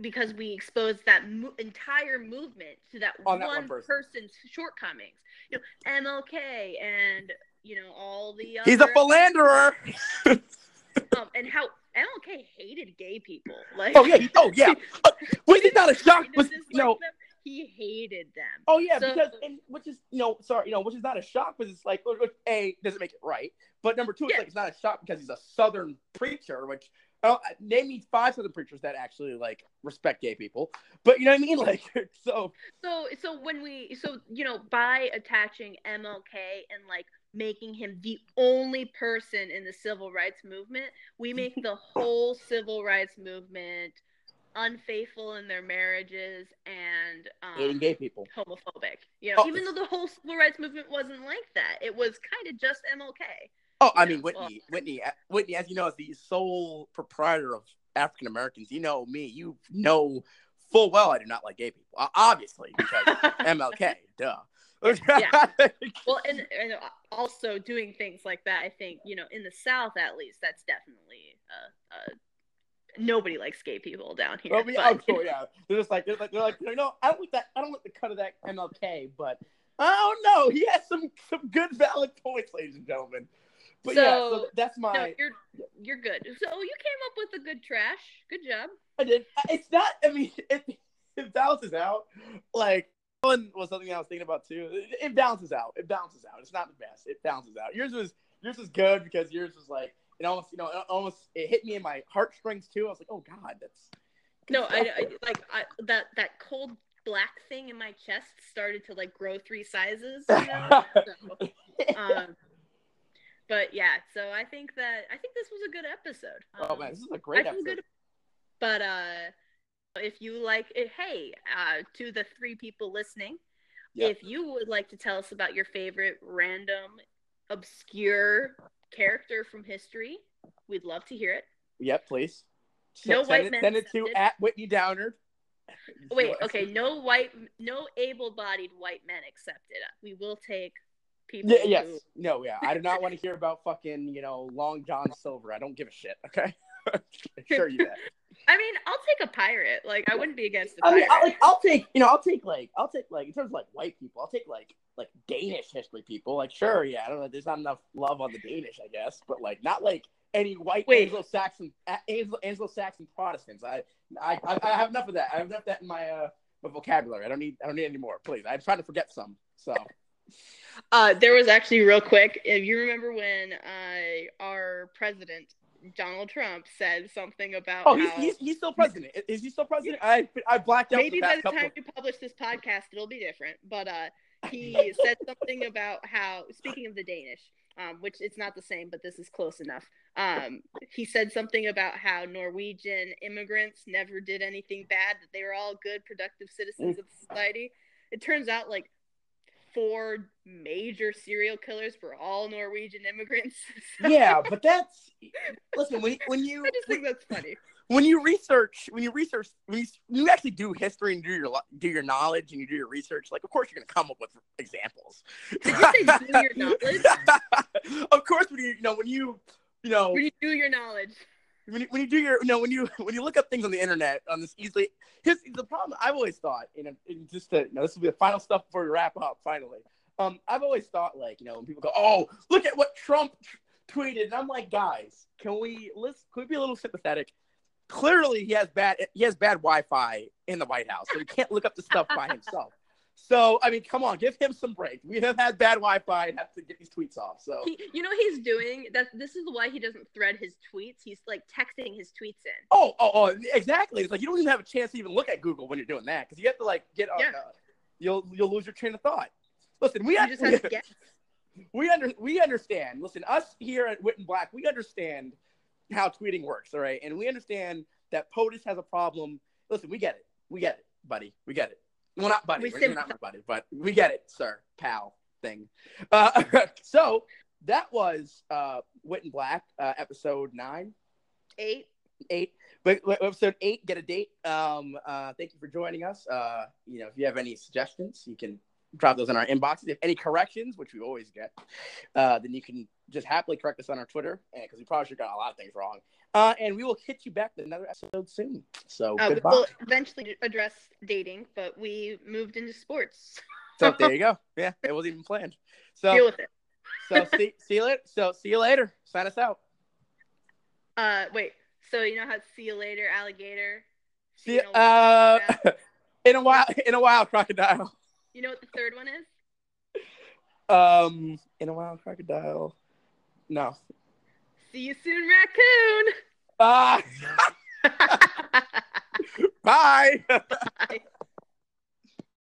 because we expose that mo- entire movement to that On one, that one person. person's shortcomings. You know, MLK and you know all the he's a philanderer. um, and how MLK hated gay people. Like, oh yeah, oh yeah. Uh, Was it not a shock? Was you know? He hated them. Oh yeah, So- because and which is you know sorry you know which is not a shock because it's like which, a doesn't make it right, but number two it's Yeah. like it's not a shock because he's a southern preacher, which uh, name me five southern preachers that actually like respect gay people, but you know what I mean like so So so when we so you know by attaching MLK and like making him the only person in the civil rights movement, we make the whole civil rights movement unfaithful in their marriages and hating um, gay people. homophobic. You know, Oh. even though the whole civil rights movement wasn't like that, it was kind of just MLK. Oh, I mean well- Whitney, Whitney, Whitney, as you know, as the sole proprietor of African Americans, you know me, you know full well I do not like gay people, obviously because MLK, duh. Yeah. Well, and, and also doing things like that, I think you know, in the South at least, that's definitely a, uh, nobody likes gay people down here. Well, I but- oh, yeah. They're just like they're like they're like know I don't like that I don't like the cut of that MLK, but I don't know. He has some some good valid points, ladies and gentlemen. But yeah, so So- that's my. No, you're you're good. So you came up with a good trash. Good job. I did. It's not. I mean, it it balances out. Like one was something I was thinking about too. It, it balances out. It balances out. It's not the best. It balances out. Yours was yours was good because yours was like it almost you know it almost it hit me in my heartstrings too. I was like, oh god, that's No, I. I like I, that that cold black thing in my chest started to like grow three sizes. You know? So, um, but yeah, so I think that I think this was a good episode. oh Um, man, this is a great episode. good. But uh, if you like it, hey, uh, to the three people listening, Yeah. if you would like to tell us about your favorite random, obscure character from history, we'd love to hear it. Yep, please. No send white it, men Send it to accepted. at Whitney Downard. Wait, okay, no white, no able-bodied white men accepted. We will take people. Yeah, yes. who- No, yeah. I do not want to hear about fucking, you know, Long John Silver. I don't give a shit. Okay. sure you that. I mean, I'll take a pirate. Like, I wouldn't be against a I pirate. mean, I'll, like, I'll take, you know, I'll take like, I'll take like, in terms of like white people, I'll take like, like Danish history people. Like, sure, yeah, I don't know, there's not enough love on the Danish, I guess, but like, not like any white Anglo-Saxon, Anglo- Anglo-Saxon Protestants. I, I, I, have enough of that. I have enough of that in my, uh, my vocabulary. I don't need, I don't need any more. Please, I'm trying to forget some. So, Uh, there was actually real quick. If you remember when uh, our president Donald Trump said something about oh, he's, he's, he's still president. Is he still president? I, I blacked out maybe by the time you publish this podcast, it'll be different. But uh, he said something about how, speaking of the Danish, um, which it's not the same, but this is close enough. Um, he said something about how Norwegian immigrants never did anything bad; that they were all good, productive citizens of society. It turns out, like four major serial killers were all Norwegian immigrants. So yeah, but that's listen when when you I just think that's funny. When you research when you research when you, when you actually do history and do your do your knowledge and you do your research like of course you're gonna come up with examples Did you say do your knowledge? of course when you you know when you you know When you do your knowledge. when you, when you do your you know when you when you look up things on the internet on this easily the problem I've always thought you know and just to, you know this will be the final stuff before we wrap up finally um I've always thought like you know when people go oh look at what Trump tweeted and I'm like guys can we let's can we be a little sympathetic clearly he has bad he has bad Wi-Fi in the White House so he can't look up the stuff by himself so I mean come on give him some break we have had bad Wi-Fi and have to get these tweets off so He, you know he's doing? That this is why he doesn't thread his tweets. He's like texting his tweets in. Oh, oh, oh, exactly. It's like you don't even have a chance to even look at Google when you're doing that because you have to like get on. Yeah. Uh, you'll you'll lose your train of thought. Listen, we have, just have to guess. we under we understand. Listen, us here at Wit and Black, we understand how tweeting works. All right, and we understand that POTUS has a problem. Listen, we get it. We get it, buddy. We get it. Well, not buddy. We We're, you're not my buddy, but we get it, sir, pal thing. Uh, so that was uh, Wit and Black, uh, episode nine Eight. eight. But but episode eight, get a date. Um, uh, thank you for joining us. Uh, you know, if you have any suggestions, you can drop those in our inboxes. If any corrections, which we always get, uh, then you can just happily correct us on our Twitter because we probably should have got a lot of things wrong. Uh, and we will hit you back with another episode soon. So Uh, we'll eventually address dating, but we moved into sports. So there you go. Yeah, it wasn't even planned. So deal with it. so see see you later. So see you later. Sign us out. Uh, wait. So you know how see you later, alligator. See you you, uh, in a while. In a while, crocodile. You know what the third one is? Um, in a wild crocodile. No. See you soon, raccoon. Ah, bye.